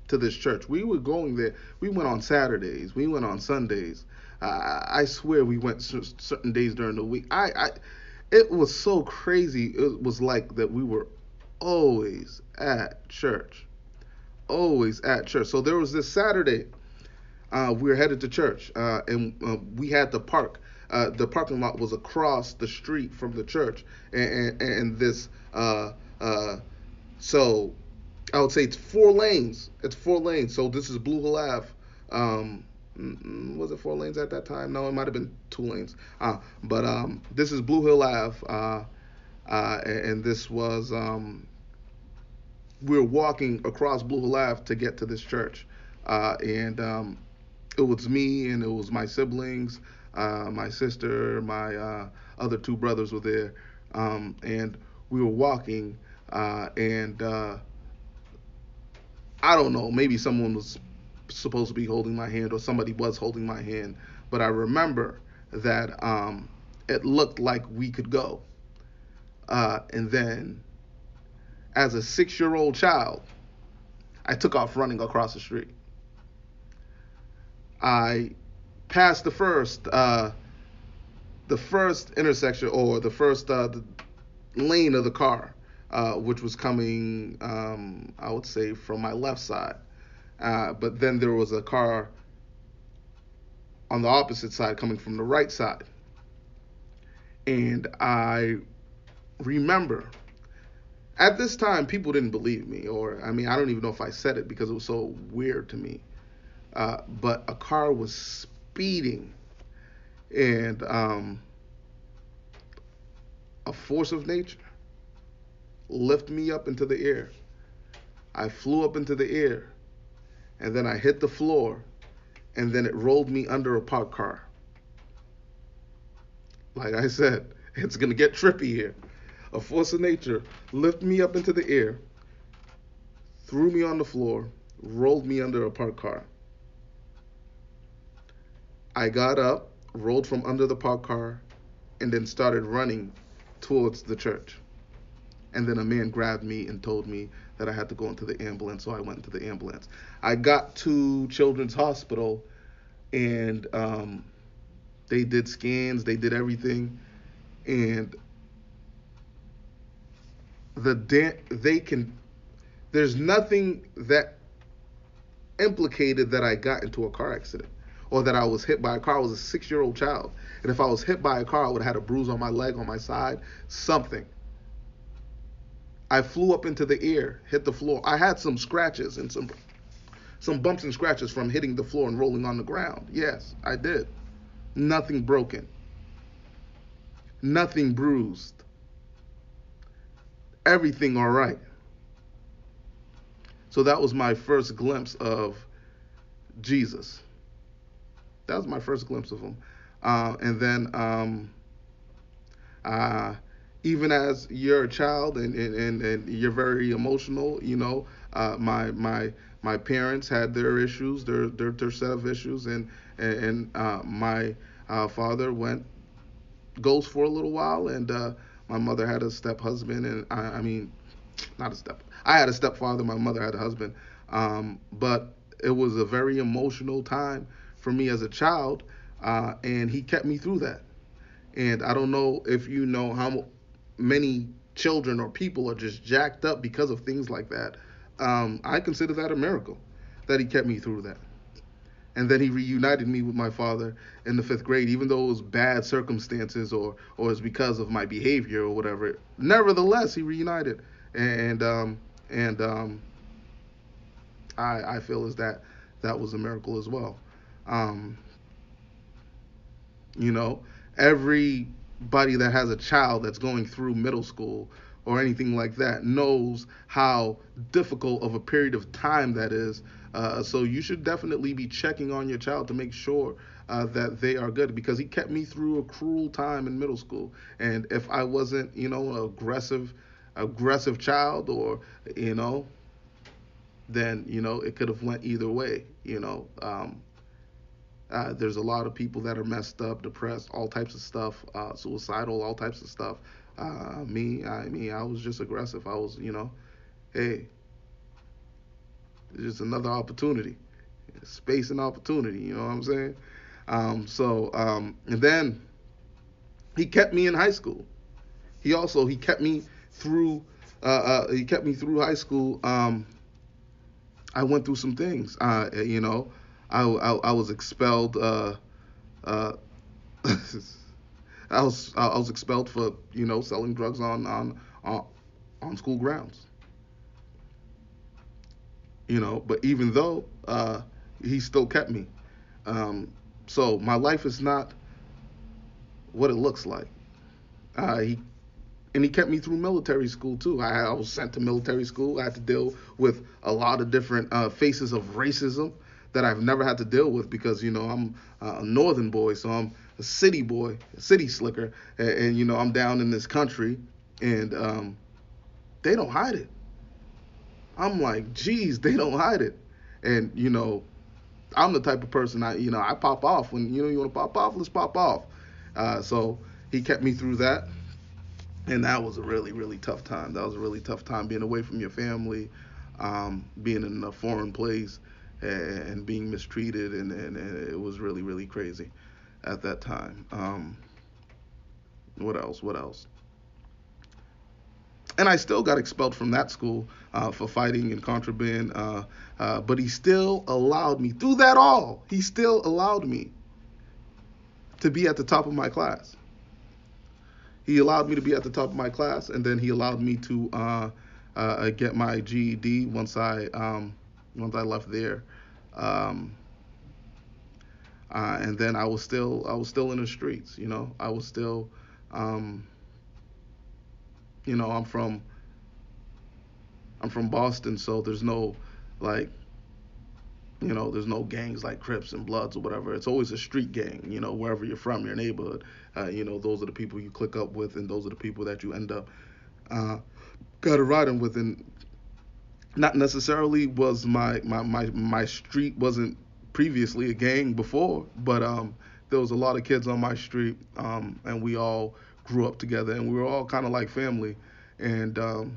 to this church. We were going there. We went on Saturdays. We went on Sundays. I swear we went certain days during the week. I, I, it was so crazy. It was like that we were always at church, always at church. So there was this Saturday. Uh, we were headed to church, uh, and uh, we had to park. Uh, the parking lot was across the street from the church, and, and, and this. Uh, uh, so I would say it's four lanes. It's four lanes. So this is Blue Hill Ave. Um, was it four lanes at that time? No, it might have been two lanes. Uh, but um, this is Blue Hill Ave, uh, uh, and this was um, we were walking across Blue Hill Ave to get to this church, uh, and um, it was me and it was my siblings, uh, my sister, my uh, other two brothers were there, um, and we were walking, and I don't know, maybe someone was supposed to be holding my hand or somebody was holding my hand, but I remember that um, it looked like we could go. Uh, and then, as a six year old child, I took off running across the street. I passed the first, uh, the first intersection or the first uh, the lane of the car, uh, which was coming, um, I would say, from my left side. Uh, but then there was a car on the opposite side coming from the right side. And I remember at this time, people didn't believe me, or I mean, I don't even know if I said it because it was so weird to me. Uh, but a car was speeding, and um, a force of nature lifted me up into the air. I flew up into the air and then I hit the floor, and then it rolled me under a parked car. Like I said, it's gonna get trippy here. A force of nature lifted me up into the air, threw me on the floor, rolled me under a parked car. I got up, rolled from under the parked car, and then started running towards the church. And then a man grabbed me and told me that I had to go into the ambulance, so I went into the ambulance. I got to Children's Hospital, and um, they did scans, they did everything, and the da- they can. There's nothing that implicated that I got into a car accident or that I was hit by a car. I was a six-year-old child, and if I was hit by a car, I would have had a bruise on my leg, on my side, something. I flew up into the air, hit the floor. I had some scratches and some some bumps and scratches from hitting the floor and rolling on the ground. Yes, I did. Nothing broken. Nothing bruised. Everything all right. So that was my first glimpse of Jesus. That was my first glimpse of him. Uh, and then um, uh, even as you're a child and, and, and you're very emotional, you know, uh, my my my parents had their issues, their their, their set of issues, and and uh, my uh, father went goes for a little while, and uh, my mother had a step husband, and I, I mean, not a step. I had a stepfather. My mother had a husband, um, but it was a very emotional time for me as a child, uh, and he kept me through that. And I don't know if you know how many children or people are just jacked up because of things like that. Um, I consider that a miracle that he kept me through that. And then he reunited me with my father in the fifth grade, even though it was bad circumstances or or it was because of my behavior or whatever. Nevertheless, he reunited, and um, and um, I I feel as that that was a miracle as well. Um, you know, every Buddy that has a child that's going through middle school or anything like that knows how difficult of a period of time that is. Uh, so you should definitely be checking on your child to make sure uh, that they are good because he kept me through a cruel time in middle school. And if I wasn't, you know, an aggressive, aggressive child or, you know, then, you know, it could have went either way, you know. Um, Uh, there's a lot of people that are messed up, depressed, all types of stuff, uh, suicidal, all types of stuff. Uh, me, I mean, I was just aggressive. I was, you know, hey, just another opportunity, space and opportunity. You know what I'm saying? Um, so, um, and then he kept me in high school. He also he kept me through. Uh, uh, he kept me through high school. Um, I went through some things. Uh, you know, I, I, I was expelled. Uh, uh, I was I was expelled for you know selling drugs on on on, on school grounds. You know, but even though uh, he still kept me, um, so my life is not what it looks like. Uh, he and he kept me through military school too. I, I, was sent to military school. I had to deal with a lot of different uh, faces of racism that I've never had to deal with because you know I'm a northern boy, so I'm a city boy, a city slicker, and, and you know I'm down in this country, and um, they don't hide it. I'm like, geez, they don't hide it, and you know, I'm the type of person I, you know, I pop off when you know you want to pop off, let's pop off. Uh, so he kept me through that, and that was a really, really tough time. That was a really tough time being away from your family, um, being in a foreign place, and, being mistreated, and, and, and, it was really, really crazy at that time. Um, what else? What else? And I still got expelled from that school uh, for fighting and contraband, uh, uh, but he still allowed me, through that all, he still allowed me to be at the top of my class. He allowed me to be at the top of my class, and then he allowed me to uh, uh, get my GED once I um, once I left there. Um, uh, and then I was still I was still in the streets, you know. I was still, um, you know, I'm from I'm from Boston, so there's no like, you know, there's no gangs like Crips and Bloods or whatever. It's always a street gang, you know, wherever you're from, your neighborhood. Uh, you know, those are the people you click up with, and those are the people that you end up uh, got a riding with. And not necessarily was my my my my street wasn't previously a gang before, but um, there was a lot of kids on my street, um, and we all grew up together, and we were all kind of like family. And um,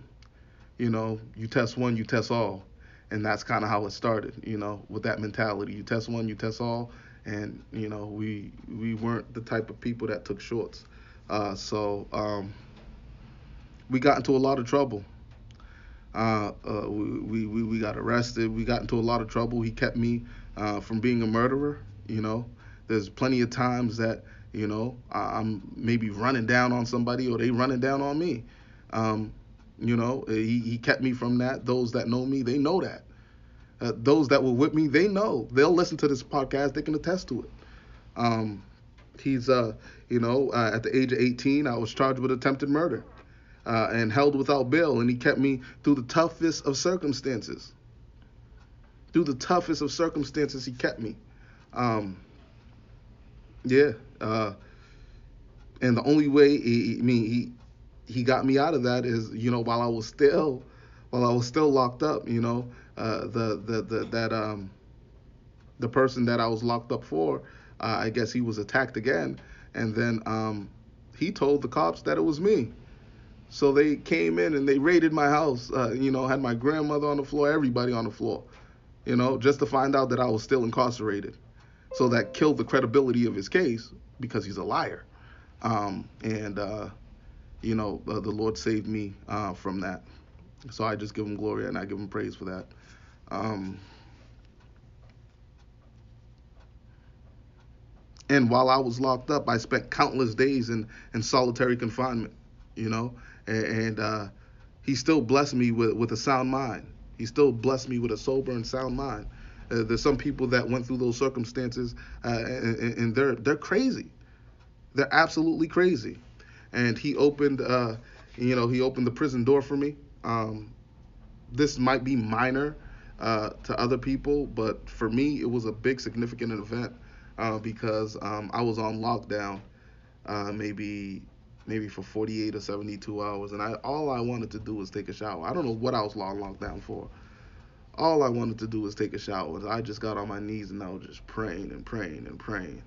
you know, you test one, you test all, and that's kind of how it started. You know, with that mentality, you test one, you test all, and you know, we we weren't the type of people that took shorts. Uh, so um, we got into a lot of trouble. Uh, uh, we, we, we got arrested. We got into a lot of trouble. He kept me uh, from being a murderer. You know, there's plenty of times that you know I'm maybe running down on somebody or they running down on me. Um, you know, he, he kept me from that. Those that know me, they know that. Uh, those that were with me, they know. They'll listen to this podcast. They can attest to it. Um, he's, uh, you know, uh, at the age of 18, I was charged with attempted murder uh, and held without bail, and he kept me through the toughest of circumstances. Through the toughest of circumstances, he kept me. Um, yeah, uh, and the only way, he, I mean, he he got me out of that is, you know, while I was still, while I was still locked up, you know, uh, the the the that um, the person that I was locked up for, uh, I guess he was attacked again, and then um, he told the cops that it was me. So they came in and they raided my house. Uh, you know, had my grandmother on the floor, everybody on the floor. You know, just to find out that I was still incarcerated. So that killed the credibility of his case because he's a liar. Um, and uh, you know, uh, the Lord saved me uh, from that. So I just give him glory and I give him praise for that. Um, and while I was locked up, I spent countless days in, in solitary confinement, you know, and, and uh, he still blessed me with, with a sound mind. He still blessed me with a sober and sound mind. Uh, there's some people that went through those circumstances, uh, and, and, they're they're crazy. They're absolutely crazy. And he opened, uh, you know, he opened the prison door for me. Um, this might be minor uh, to other people, but for me, it was a big, significant event uh, because um, I was on lockdown, uh, maybe maybe for 48 or 72 hours, and I all I wanted to do was take a shower. I don't know what I was on lockdown for, all I wanted to do was take a shower. I just got on my knees and I was just praying and praying and praying.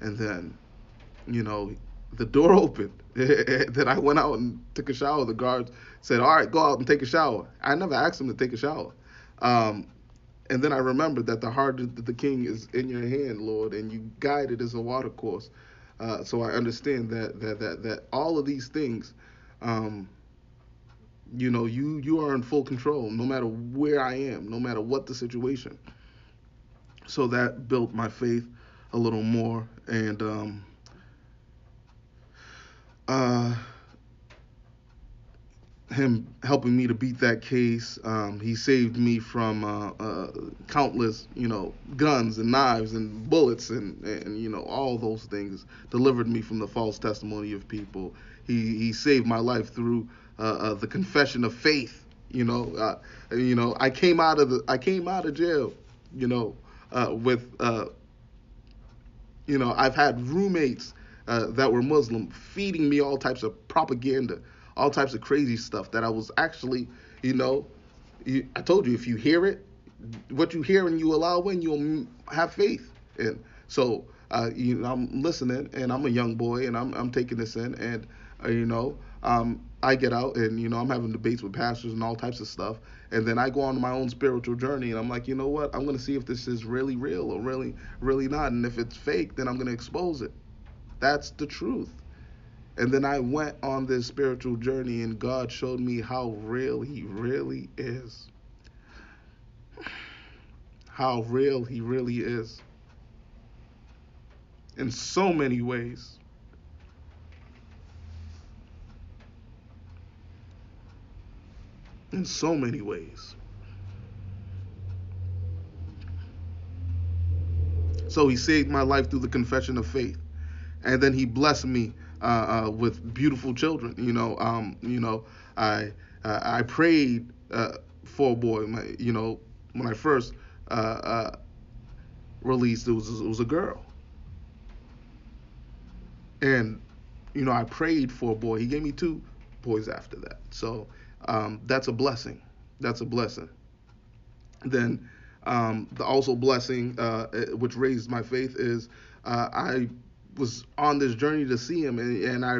And then, you know, the door opened. then I went out and took a shower. The guards said, "All right, go out and take a shower." I never asked them to take a shower. Um, and then I remembered that the heart of the king is in your hand, Lord, and you guide it as a water course. Uh, so I understand that that that that all of these things, um, you know, you you are in full control, no matter where I am, no matter what the situation. So that built my faith a little more, and um, uh, him helping me to beat that case. Um, he saved me from uh, uh, countless, you know, guns and knives and bullets and, and you know all those things. Delivered me from the false testimony of people. He he saved my life through uh, uh the confession of faith. You know, uh, you know, I came out of the I came out of jail. You know, uh, with you know, I've had roommates that were Muslim feeding me all types of propaganda all types of crazy stuff that I was actually, you know, you, I told you if you hear it, what you hear and you allow in, you'll have faith. And so, uh, you know, I'm listening, and I'm a young boy, and I'm I'm taking this in, and uh, you know, um, I get out, and you know, I'm having debates with pastors and all types of stuff, and then I go on my own spiritual journey, and I'm like, you know what? I'm gonna see if this is really real or really, really not, and if it's fake, then I'm gonna expose it. That's the truth. And then I went on this spiritual journey, and God showed me how real He really is. How real He really is. In so many ways. In so many ways. So he saved my life through the confession of faith. And then he blessed me uh, uh, with beautiful children. You know, um, you know, I uh, I prayed uh, for a boy. My, you know, when I first uh, released, it was it was a girl, and you know, I prayed for a boy. He gave me two boys after that. So um, that's a blessing. That's a blessing. Then um, the also blessing uh, which raised my faith is uh, I was on this journey to see him and, and I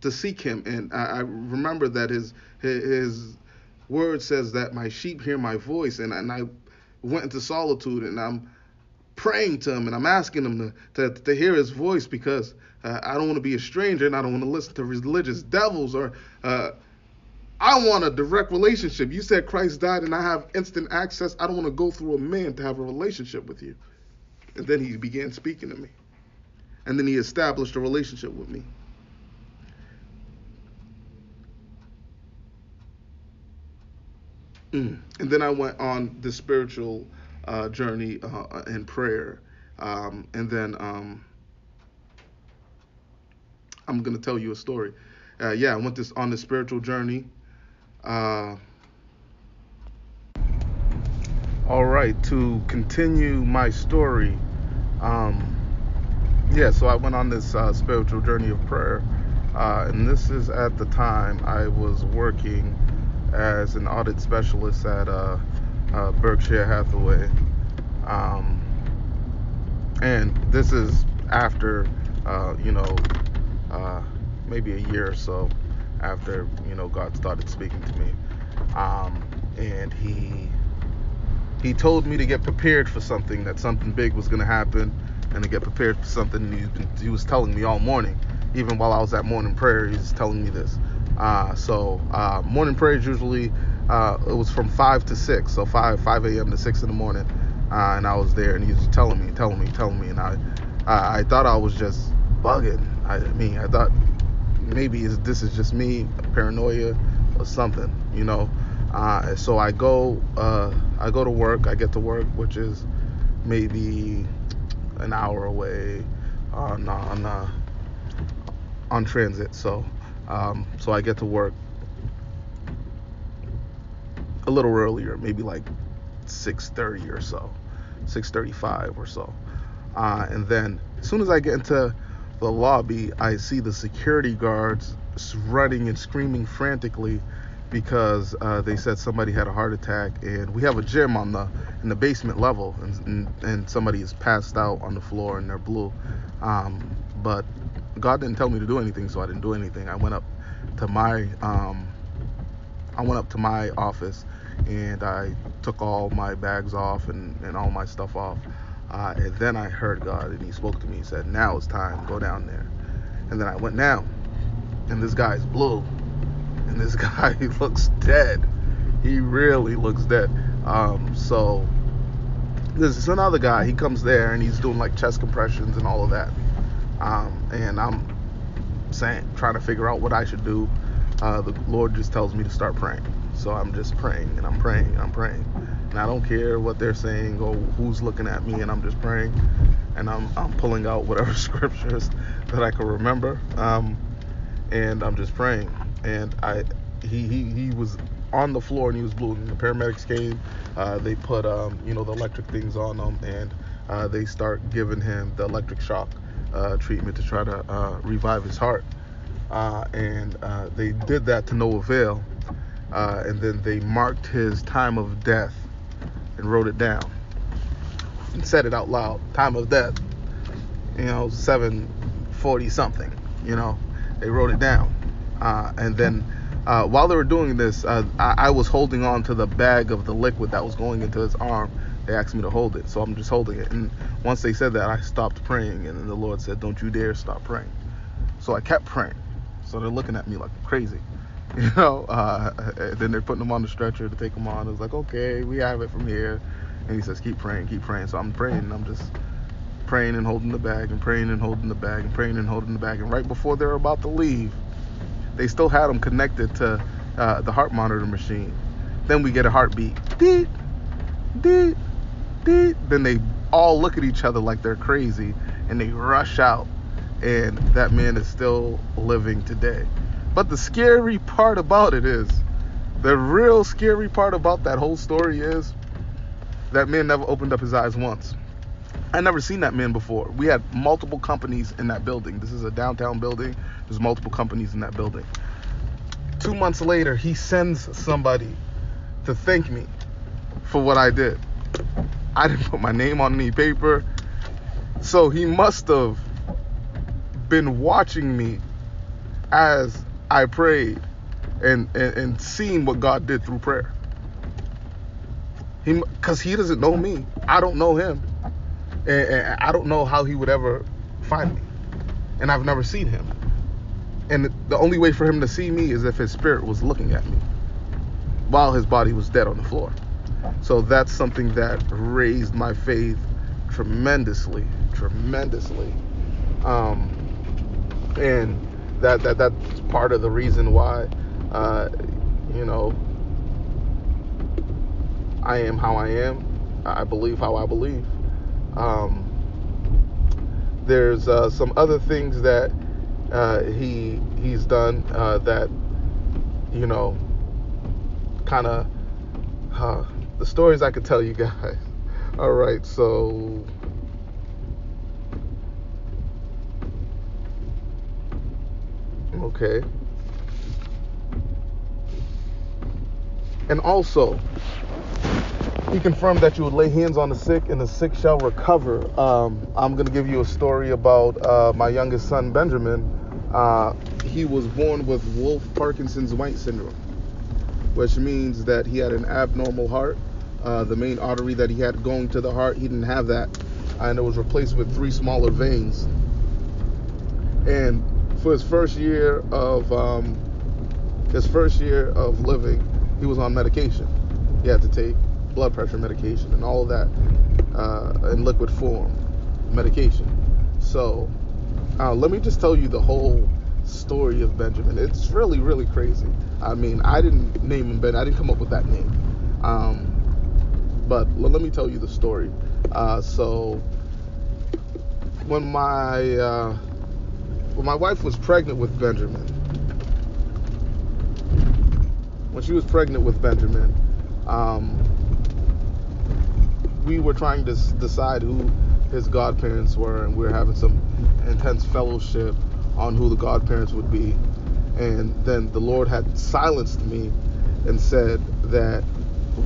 to seek him and I, I remember that his his word says that my sheep hear my voice and, and I went into solitude and I'm praying to him and I'm asking him to, to, to hear his voice because uh, I don't want to be a stranger and I don't want to listen to religious devils or uh, I want a direct relationship. You said Christ died and I have instant access. I don't want to go through a man to have a relationship with you. And then he began speaking to me and then he established a relationship with me. Mm. And then I went on the spiritual uh, journey uh, in prayer. Um, and then um, I'm going to tell you a story. Uh, yeah, I went this on the spiritual journey. Uh, all right, to continue my story. Um, yeah, so I went on this uh, spiritual journey of prayer, uh, and this is at the time I was working as an audit specialist at uh, uh Berkshire Hathaway, um, and this is after uh, you know uh, maybe a year or so after you know God started speaking to me, um, and he he told me to get prepared for something that something big was going to happen and to get prepared for something. He, he, was telling me all morning, even while I was at morning prayer, he was telling me this. Uh, so uh, morning prayer is usually uh, it was from five to six, so five 5 a.m. to six in the morning, uh, and I was there, and he was telling me, telling me, telling me, and I I, I thought I was just bugging. I, mean, I thought maybe this is just me, paranoia or something, you know. Uh, so I go uh, I go to work. I get to work, which is maybe an hour away on on uh, on transit. So um, so I get to work a little earlier, maybe like 6:30 or so, 6:35 or so. Uh, and then as soon as I get into the lobby, I see the security guards running and screaming frantically because uh, they said somebody had a heart attack, and we have a gym on the in the basement level, and and, and somebody is passed out on the floor and they're blue. Um, but God didn't tell me to do anything, so I didn't do anything. I went up to my um, I went up to my office and I took all my bags off and, and all my stuff off. Uh, and then I heard God and He spoke to me. He said, Now it's time, go down there. And then I went down, and this guy's blue. And this guy he looks dead. He really looks dead. Um, so there's another guy. He comes there and he's doing like chest compressions and all of that. Um, and I'm saying, trying to figure out what I should do. Uh, the Lord just tells me to start praying. So I'm just praying and I'm praying and I'm praying. And I don't care what they're saying or who's looking at me, and I'm just praying. And I'm, I'm pulling out whatever scriptures that I can remember. Um, and I'm just praying. And I, he, he, he was on the floor and he was blue. And the paramedics came. Uh, they put, um, you know, the electric things on him, and uh, they start giving him the electric shock uh, treatment to try to uh, revive his heart. Uh, and uh, they did that to no avail. and then they marked his time of death and wrote it down and said it out loud. Time of death, you know, 740 something. You know, they wrote it down, uh, and then uh, while they were doing this, uh, I, I, was holding on to the bag of the liquid that was going into his arm. They asked me to hold it, so I'm just holding it. And once they said that, I stopped praying, and then the Lord said, "Don't you dare stop praying." So I kept praying. So they're looking at me like crazy. you know. Uh, then they're putting him on the stretcher to take him on. It's like, okay, we have it from here. And he says, keep praying, keep praying. So I'm praying. I'm just praying and holding the bag and praying and holding the bag and praying and holding the bag. And right before they're about to leave, they still had him connected to uh, the heart monitor machine. Then we get a heartbeat. Deet, deet, deet. Then they all look at each other like they're crazy and they rush out. And that man is still living today. But the scary part about it is, the real scary part about that whole story is, that man never opened up his eyes once. I never seen that man before. We had multiple companies in that building. This is a downtown building. There's multiple companies in that building. Two months later, he sends somebody to thank me for what I did. I didn't put my name on any paper. So he must have been watching me as I prayed and, and, and seen what God did through prayer. He, because he doesn't know me. I don't know him. And, and, I don't know how he would ever find me. And I've never seen him. And the only way for him to see me is if his spirit was looking at me while his body was dead on the floor. So that's something that raised my faith tremendously, tremendously. Um, and that that that's part of the reason why uh, you know I am how I am. I believe how I believe. Um, there's uh, some other things that uh, he he's done uh, that you know kind of the stories I could tell you guys. All right, so Okay. And also, he confirmed that you would lay hands on the sick and the sick shall recover. Um, I'm going to give you a story about uh, my youngest son, Benjamin. Uh, he was born with Wolff Parkinson's White syndrome, which means that he had an abnormal heart. Uh, the main artery that he had going to the heart, he didn't have that. And it was replaced with three smaller veins. And for his first year of um, his first year of living, he was on medication. He had to take blood pressure medication and all of that uh, in liquid form medication. So uh, let me just tell you the whole story of Benjamin. It's really, really crazy. I mean, I didn't name him Ben. I didn't come up with that name. Um, but let me tell you the story. Uh, so when my uh, when my wife was pregnant with Benjamin, when she was pregnant with Benjamin, um, we were trying to decide who his godparents were, and we were having some intense fellowship on who the godparents would be. And then the Lord had silenced me and said that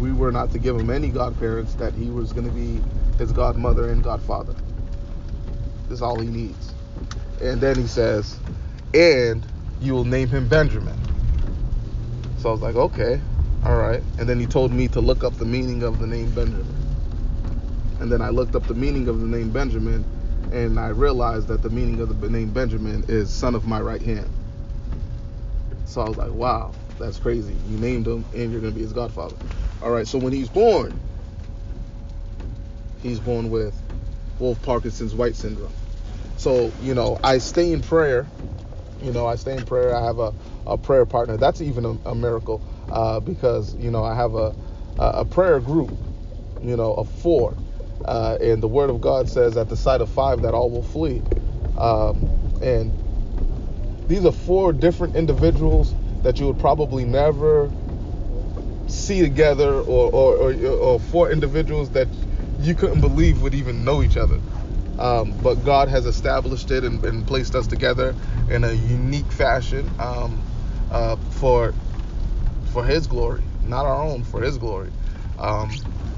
we were not to give him any godparents, that he was going to be his godmother and godfather. Is all he needs. And then he says, and you will name him Benjamin. So I was like, okay, all right. And then he told me to look up the meaning of the name Benjamin. And then I looked up the meaning of the name Benjamin, and I realized that the meaning of the name Benjamin is son of my right hand. So I was like, wow, that's crazy. You named him, and you're going to be his godfather. All right, so when he's born, he's born with Wolff Parkinson's White syndrome. So, you know, I stay in prayer. You know, I stay in prayer. I have a, a prayer partner. That's even a, a miracle uh, because, you know, I have a, a prayer group, you know, of four. Uh, and the word of God says, at the sight of five, that all will flee. Um, and these are four different individuals that you would probably never see together, or, or, or, or four individuals that you couldn't believe would even know each other. Um, but God has established it and, and, placed us together in a unique fashion um, uh, for for His glory, not our own, for His glory. Um,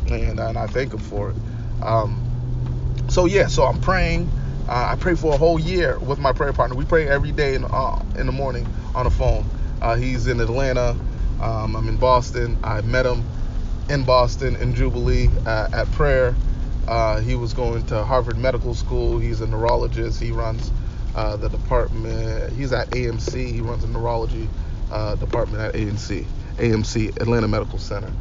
and, and I thank Him for it. Um, so yeah, so I'm praying. Uh, I pray for a whole year with my prayer partner. We pray every day in, uh, in the morning on the phone. Uh, he's in Atlanta. Um, I'm in Boston. I met him in Boston in Jubilee uh, at prayer. Uh, he was going to Harvard Medical School. He's a neurologist. He runs uh, the department. He's at AMC. He runs the neurology department at AMC, AMC Atlanta Medical Center.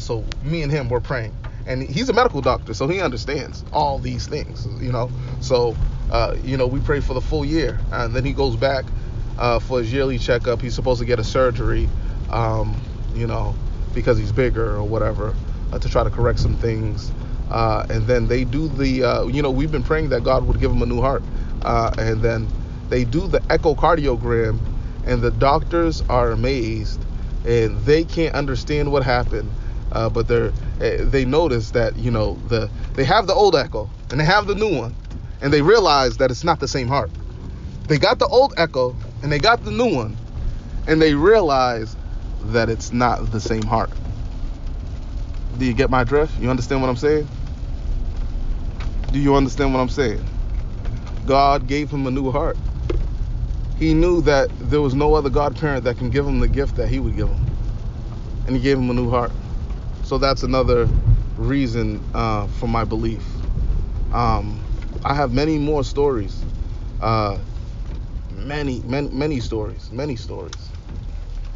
So me and him were praying, and he's a medical doctor, so he understands all these things. You know, so uh, you know we pray for the full year, and then he goes back uh, for his yearly checkup. He's supposed to get a surgery, um, you know, because he's bigger or whatever, to try to correct some things. Uh, and then they do the, uh, you know, we've been praying that God would give him a new heart. Uh, and then they do the echocardiogram, and the doctors are amazed, and they can't understand what happened. Uh, but they're Eh, they notice that you know the they have the old echo and they have the new one, and they realize that it's not the same heart. They got the old echo and they got the new one, and they realize that it's not the same heart. Do you get my drift? You understand what I'm saying? Do you understand what I'm saying? God gave him a new heart. He knew that there was no other godparent that can give him the gift that he would give him. And he gave him a new heart. So that's another reason uh, for my belief. Um, I have many more stories. Uh, many, many, many stories. Many stories.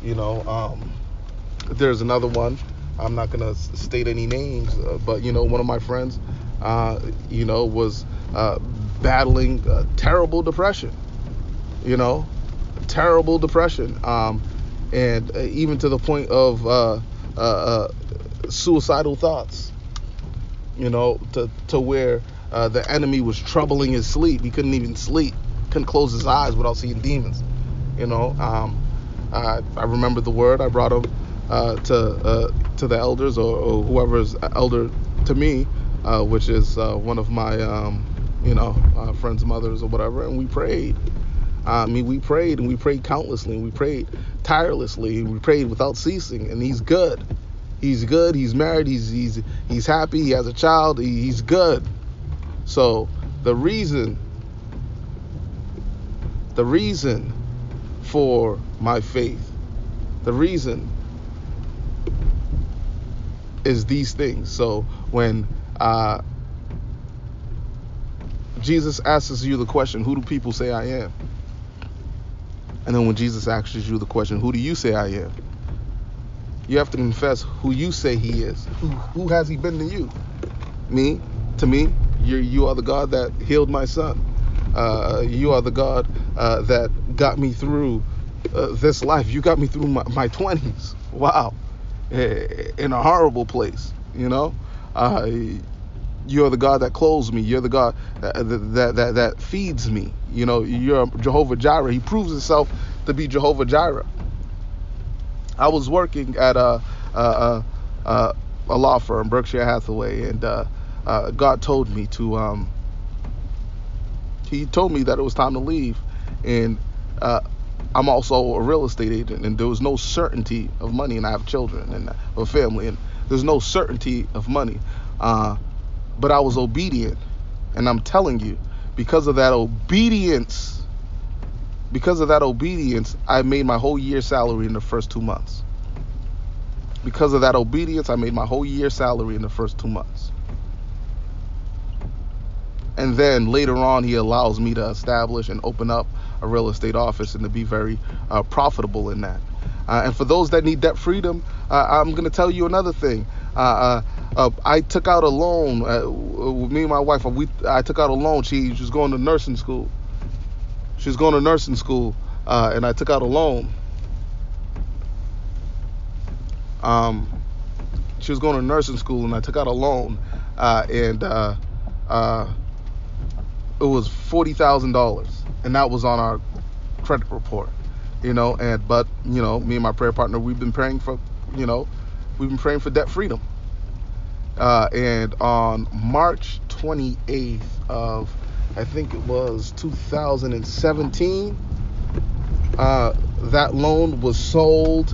You know, um, there's another one I'm not gonna state any names, uh, but you know, one of my friends, uh, you know, was uh, battling terrible depression. You know, terrible depression, um, and uh, even to the point of uh, uh, suicidal thoughts. You know, to to where the enemy was troubling his sleep. He couldn't even sleep, couldn't close his eyes without seeing demons. You know, um, I, I remember the word. I brought him uh, to uh, to the elders or, or whoever is elder to me, uh, which is uh, one of my um, you know uh, friends' mothers or whatever, and we prayed. I mean, we prayed and we prayed countlessly, and we prayed tirelessly, and we prayed without ceasing. And he's good. He's good. He's married. He's he's he's happy. He has a child. He, he's good. So the reason, the reason for my faith, the reason is these things. So when uh, Jesus asks you the question, Who do people say I am? And then when Jesus asks you the question, Who do you say I am? You have to confess who you say he is. Who, who has he been to you? Me? To me? you you are the God that healed my son. Uh, you are the God uh, that got me through uh, this life. You got me through my, my 20s. Wow. Eh, in a horrible place, you know. Uh, you're the God that clothes me. You're the God that, that, that, that feeds me. You know, you're Jehovah Jireh. He proves himself to be Jehovah Jireh. I was working at a, a, a, a law firm, Berkshire Hathaway, and uh, uh, God told me to, um, he told me that it was time to leave. And uh, I'm also a real estate agent, and there was no certainty of money, and I have children and a family, and there's no certainty of money. Uh, but I was obedient, and I'm telling you, because of that obedience, because of that obedience, I made my whole year salary in the first two months. Because of that obedience, I made my whole year salary in the first two months. And then later on, he allows me to establish and open up a real estate office and to be very uh, profitable in that. Uh, and for those that need debt freedom, uh, I'm going to tell you another thing. Uh, uh, uh, I took out a loan. with me and my wife, we I took out a loan. She was going to nursing school. She was going to nursing school, and I took out a loan. Um, she was going to nursing school, and I took out a loan, and it was forty thousand dollars, and that was on our credit report, you know. And but you know, me and my prayer partner, we've been praying for, you know, we've been praying for debt freedom. Uh, and on March 28th of, I think it was 2017, uh, that loan was sold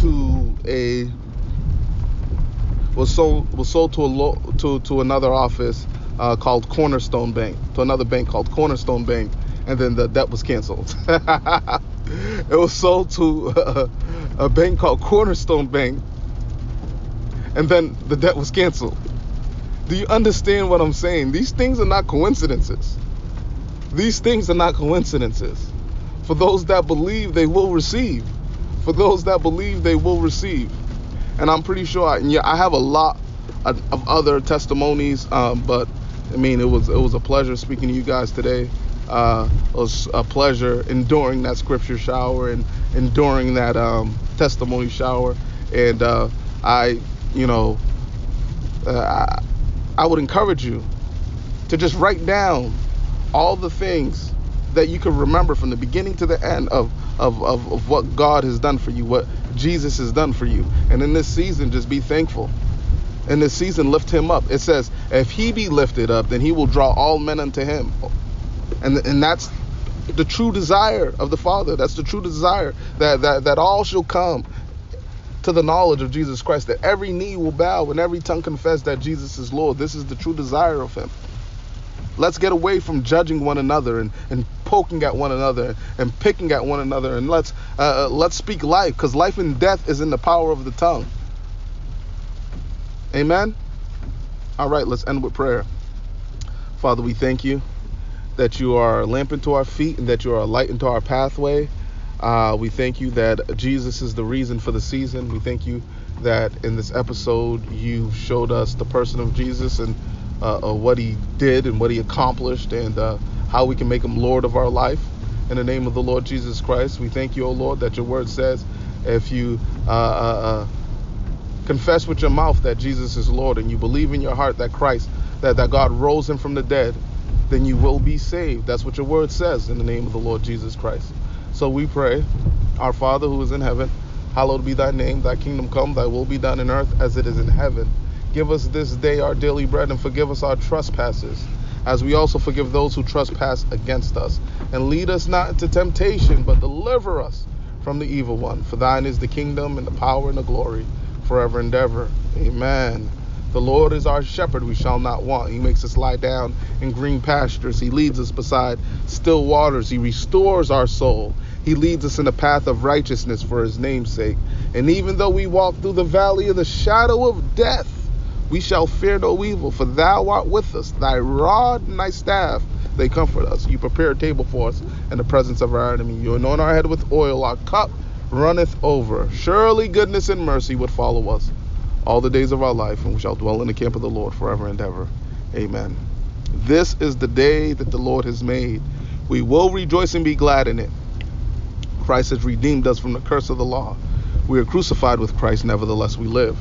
to a was sold was sold to a lo, to to another office uh, called Cornerstone Bank, to another bank called Cornerstone Bank, and then the debt was canceled. it was sold to a, a bank called Cornerstone Bank, and then the debt was canceled. Do you understand what I'm saying? These things are not coincidences. These things are not coincidences. For those that believe, they will receive. For those that believe, they will receive. And I'm pretty sure, I, yeah, I have a lot of, of other testimonies, um, but I mean, it was it was a pleasure speaking to you guys today. Uh, it was a pleasure enduring that scripture shower and enduring that um, testimony shower. And uh, I, you know, uh, I, I would encourage you to just write down all the things that you can remember from the beginning to the end of, of, of, of what God has done for you, what Jesus has done for you. And in this season, just be thankful in this season lift him up. It says, if he be lifted up, then he will draw all men unto him. And, and that's the true desire of the Father. That's the true desire that, that, that all shall come to the knowledge of Jesus Christ, that every knee will bow and every tongue confess that Jesus is Lord. This is the true desire of him. Let's get away from judging one another and, and poking at one another and picking at one another and let's uh, let's speak life because life and death is in the power of the tongue. Amen? All right, let's end with prayer. Father, we thank you that you are a lamp into our feet and that you are a light into our pathway. Uh, we thank you that Jesus is the reason for the season. We thank you that in this episode you showed us the person of Jesus and uh, uh, what he did and what he accomplished and uh, how we can make him Lord of our life. In the name of the Lord Jesus Christ, we thank you, O Lord, that your word says if you uh, uh, confess with your mouth that Jesus is Lord and you believe in your heart that Christ, that, that God rose him from the dead, then you will be saved. That's what your word says in the name of the Lord Jesus Christ. So we pray, Our Father who is in heaven, hallowed be thy name, thy kingdom come, thy will be done in earth as it is in heaven. Give us this day our daily bread and forgive us our trespasses, as we also forgive those who trespass against us. And lead us not into temptation, but deliver us from the evil one. For thine is the kingdom and the power and the glory forever and ever. Amen. The Lord is our shepherd, we shall not want. He makes us lie down in green pastures. He leads us beside still waters. He restores our soul. He leads us in the path of righteousness for his name's sake. And even though we walk through the valley of the shadow of death, we shall fear no evil, for thou art with us. Thy rod and thy staff, they comfort us. You prepare a table for us in the presence of our enemy. You anoint our head with oil, our cup runneth over. Surely goodness and mercy would follow us all the days of our life, and we shall dwell in the camp of the Lord forever and ever. Amen. This is the day that the Lord has made. We will rejoice and be glad in it. Christ has redeemed us from the curse of the law. We are crucified with Christ, nevertheless we live.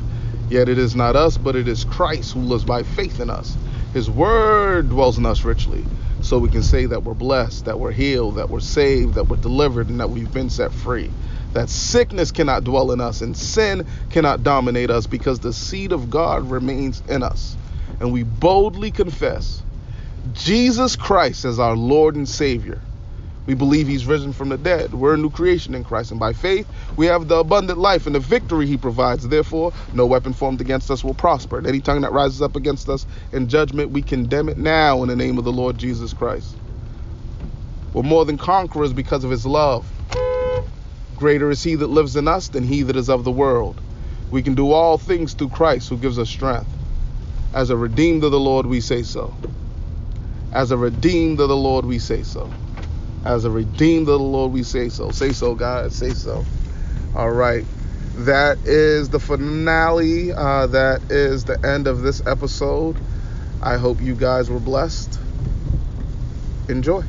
Yet it is not us, but it is Christ who lives by faith in us. His word dwells in us richly. So we can say that we're blessed, that we're healed, that we're saved, that we're delivered, and that we've been set free that sickness cannot dwell in us and sin cannot dominate us because the seed of God remains in us. And we boldly confess Jesus Christ as our Lord and Savior. We believe he's risen from the dead. We're a new creation in Christ. And by faith, we have the abundant life and the victory he provides. Therefore, no weapon formed against us will prosper. And any tongue that rises up against us in judgment, we condemn it now in the name of the Lord Jesus Christ. We're more than conquerors because of his love. Greater is he that lives in us than he that is of the world. We can do all things through Christ who gives us strength. As a redeemed of the Lord, we say so. As a redeemed of the Lord, we say so. As a redeemed of the Lord, we say so. Say so, God. Say so. All right. That is the finale. Uh, that is the end of this episode. I hope you guys were blessed. Enjoy.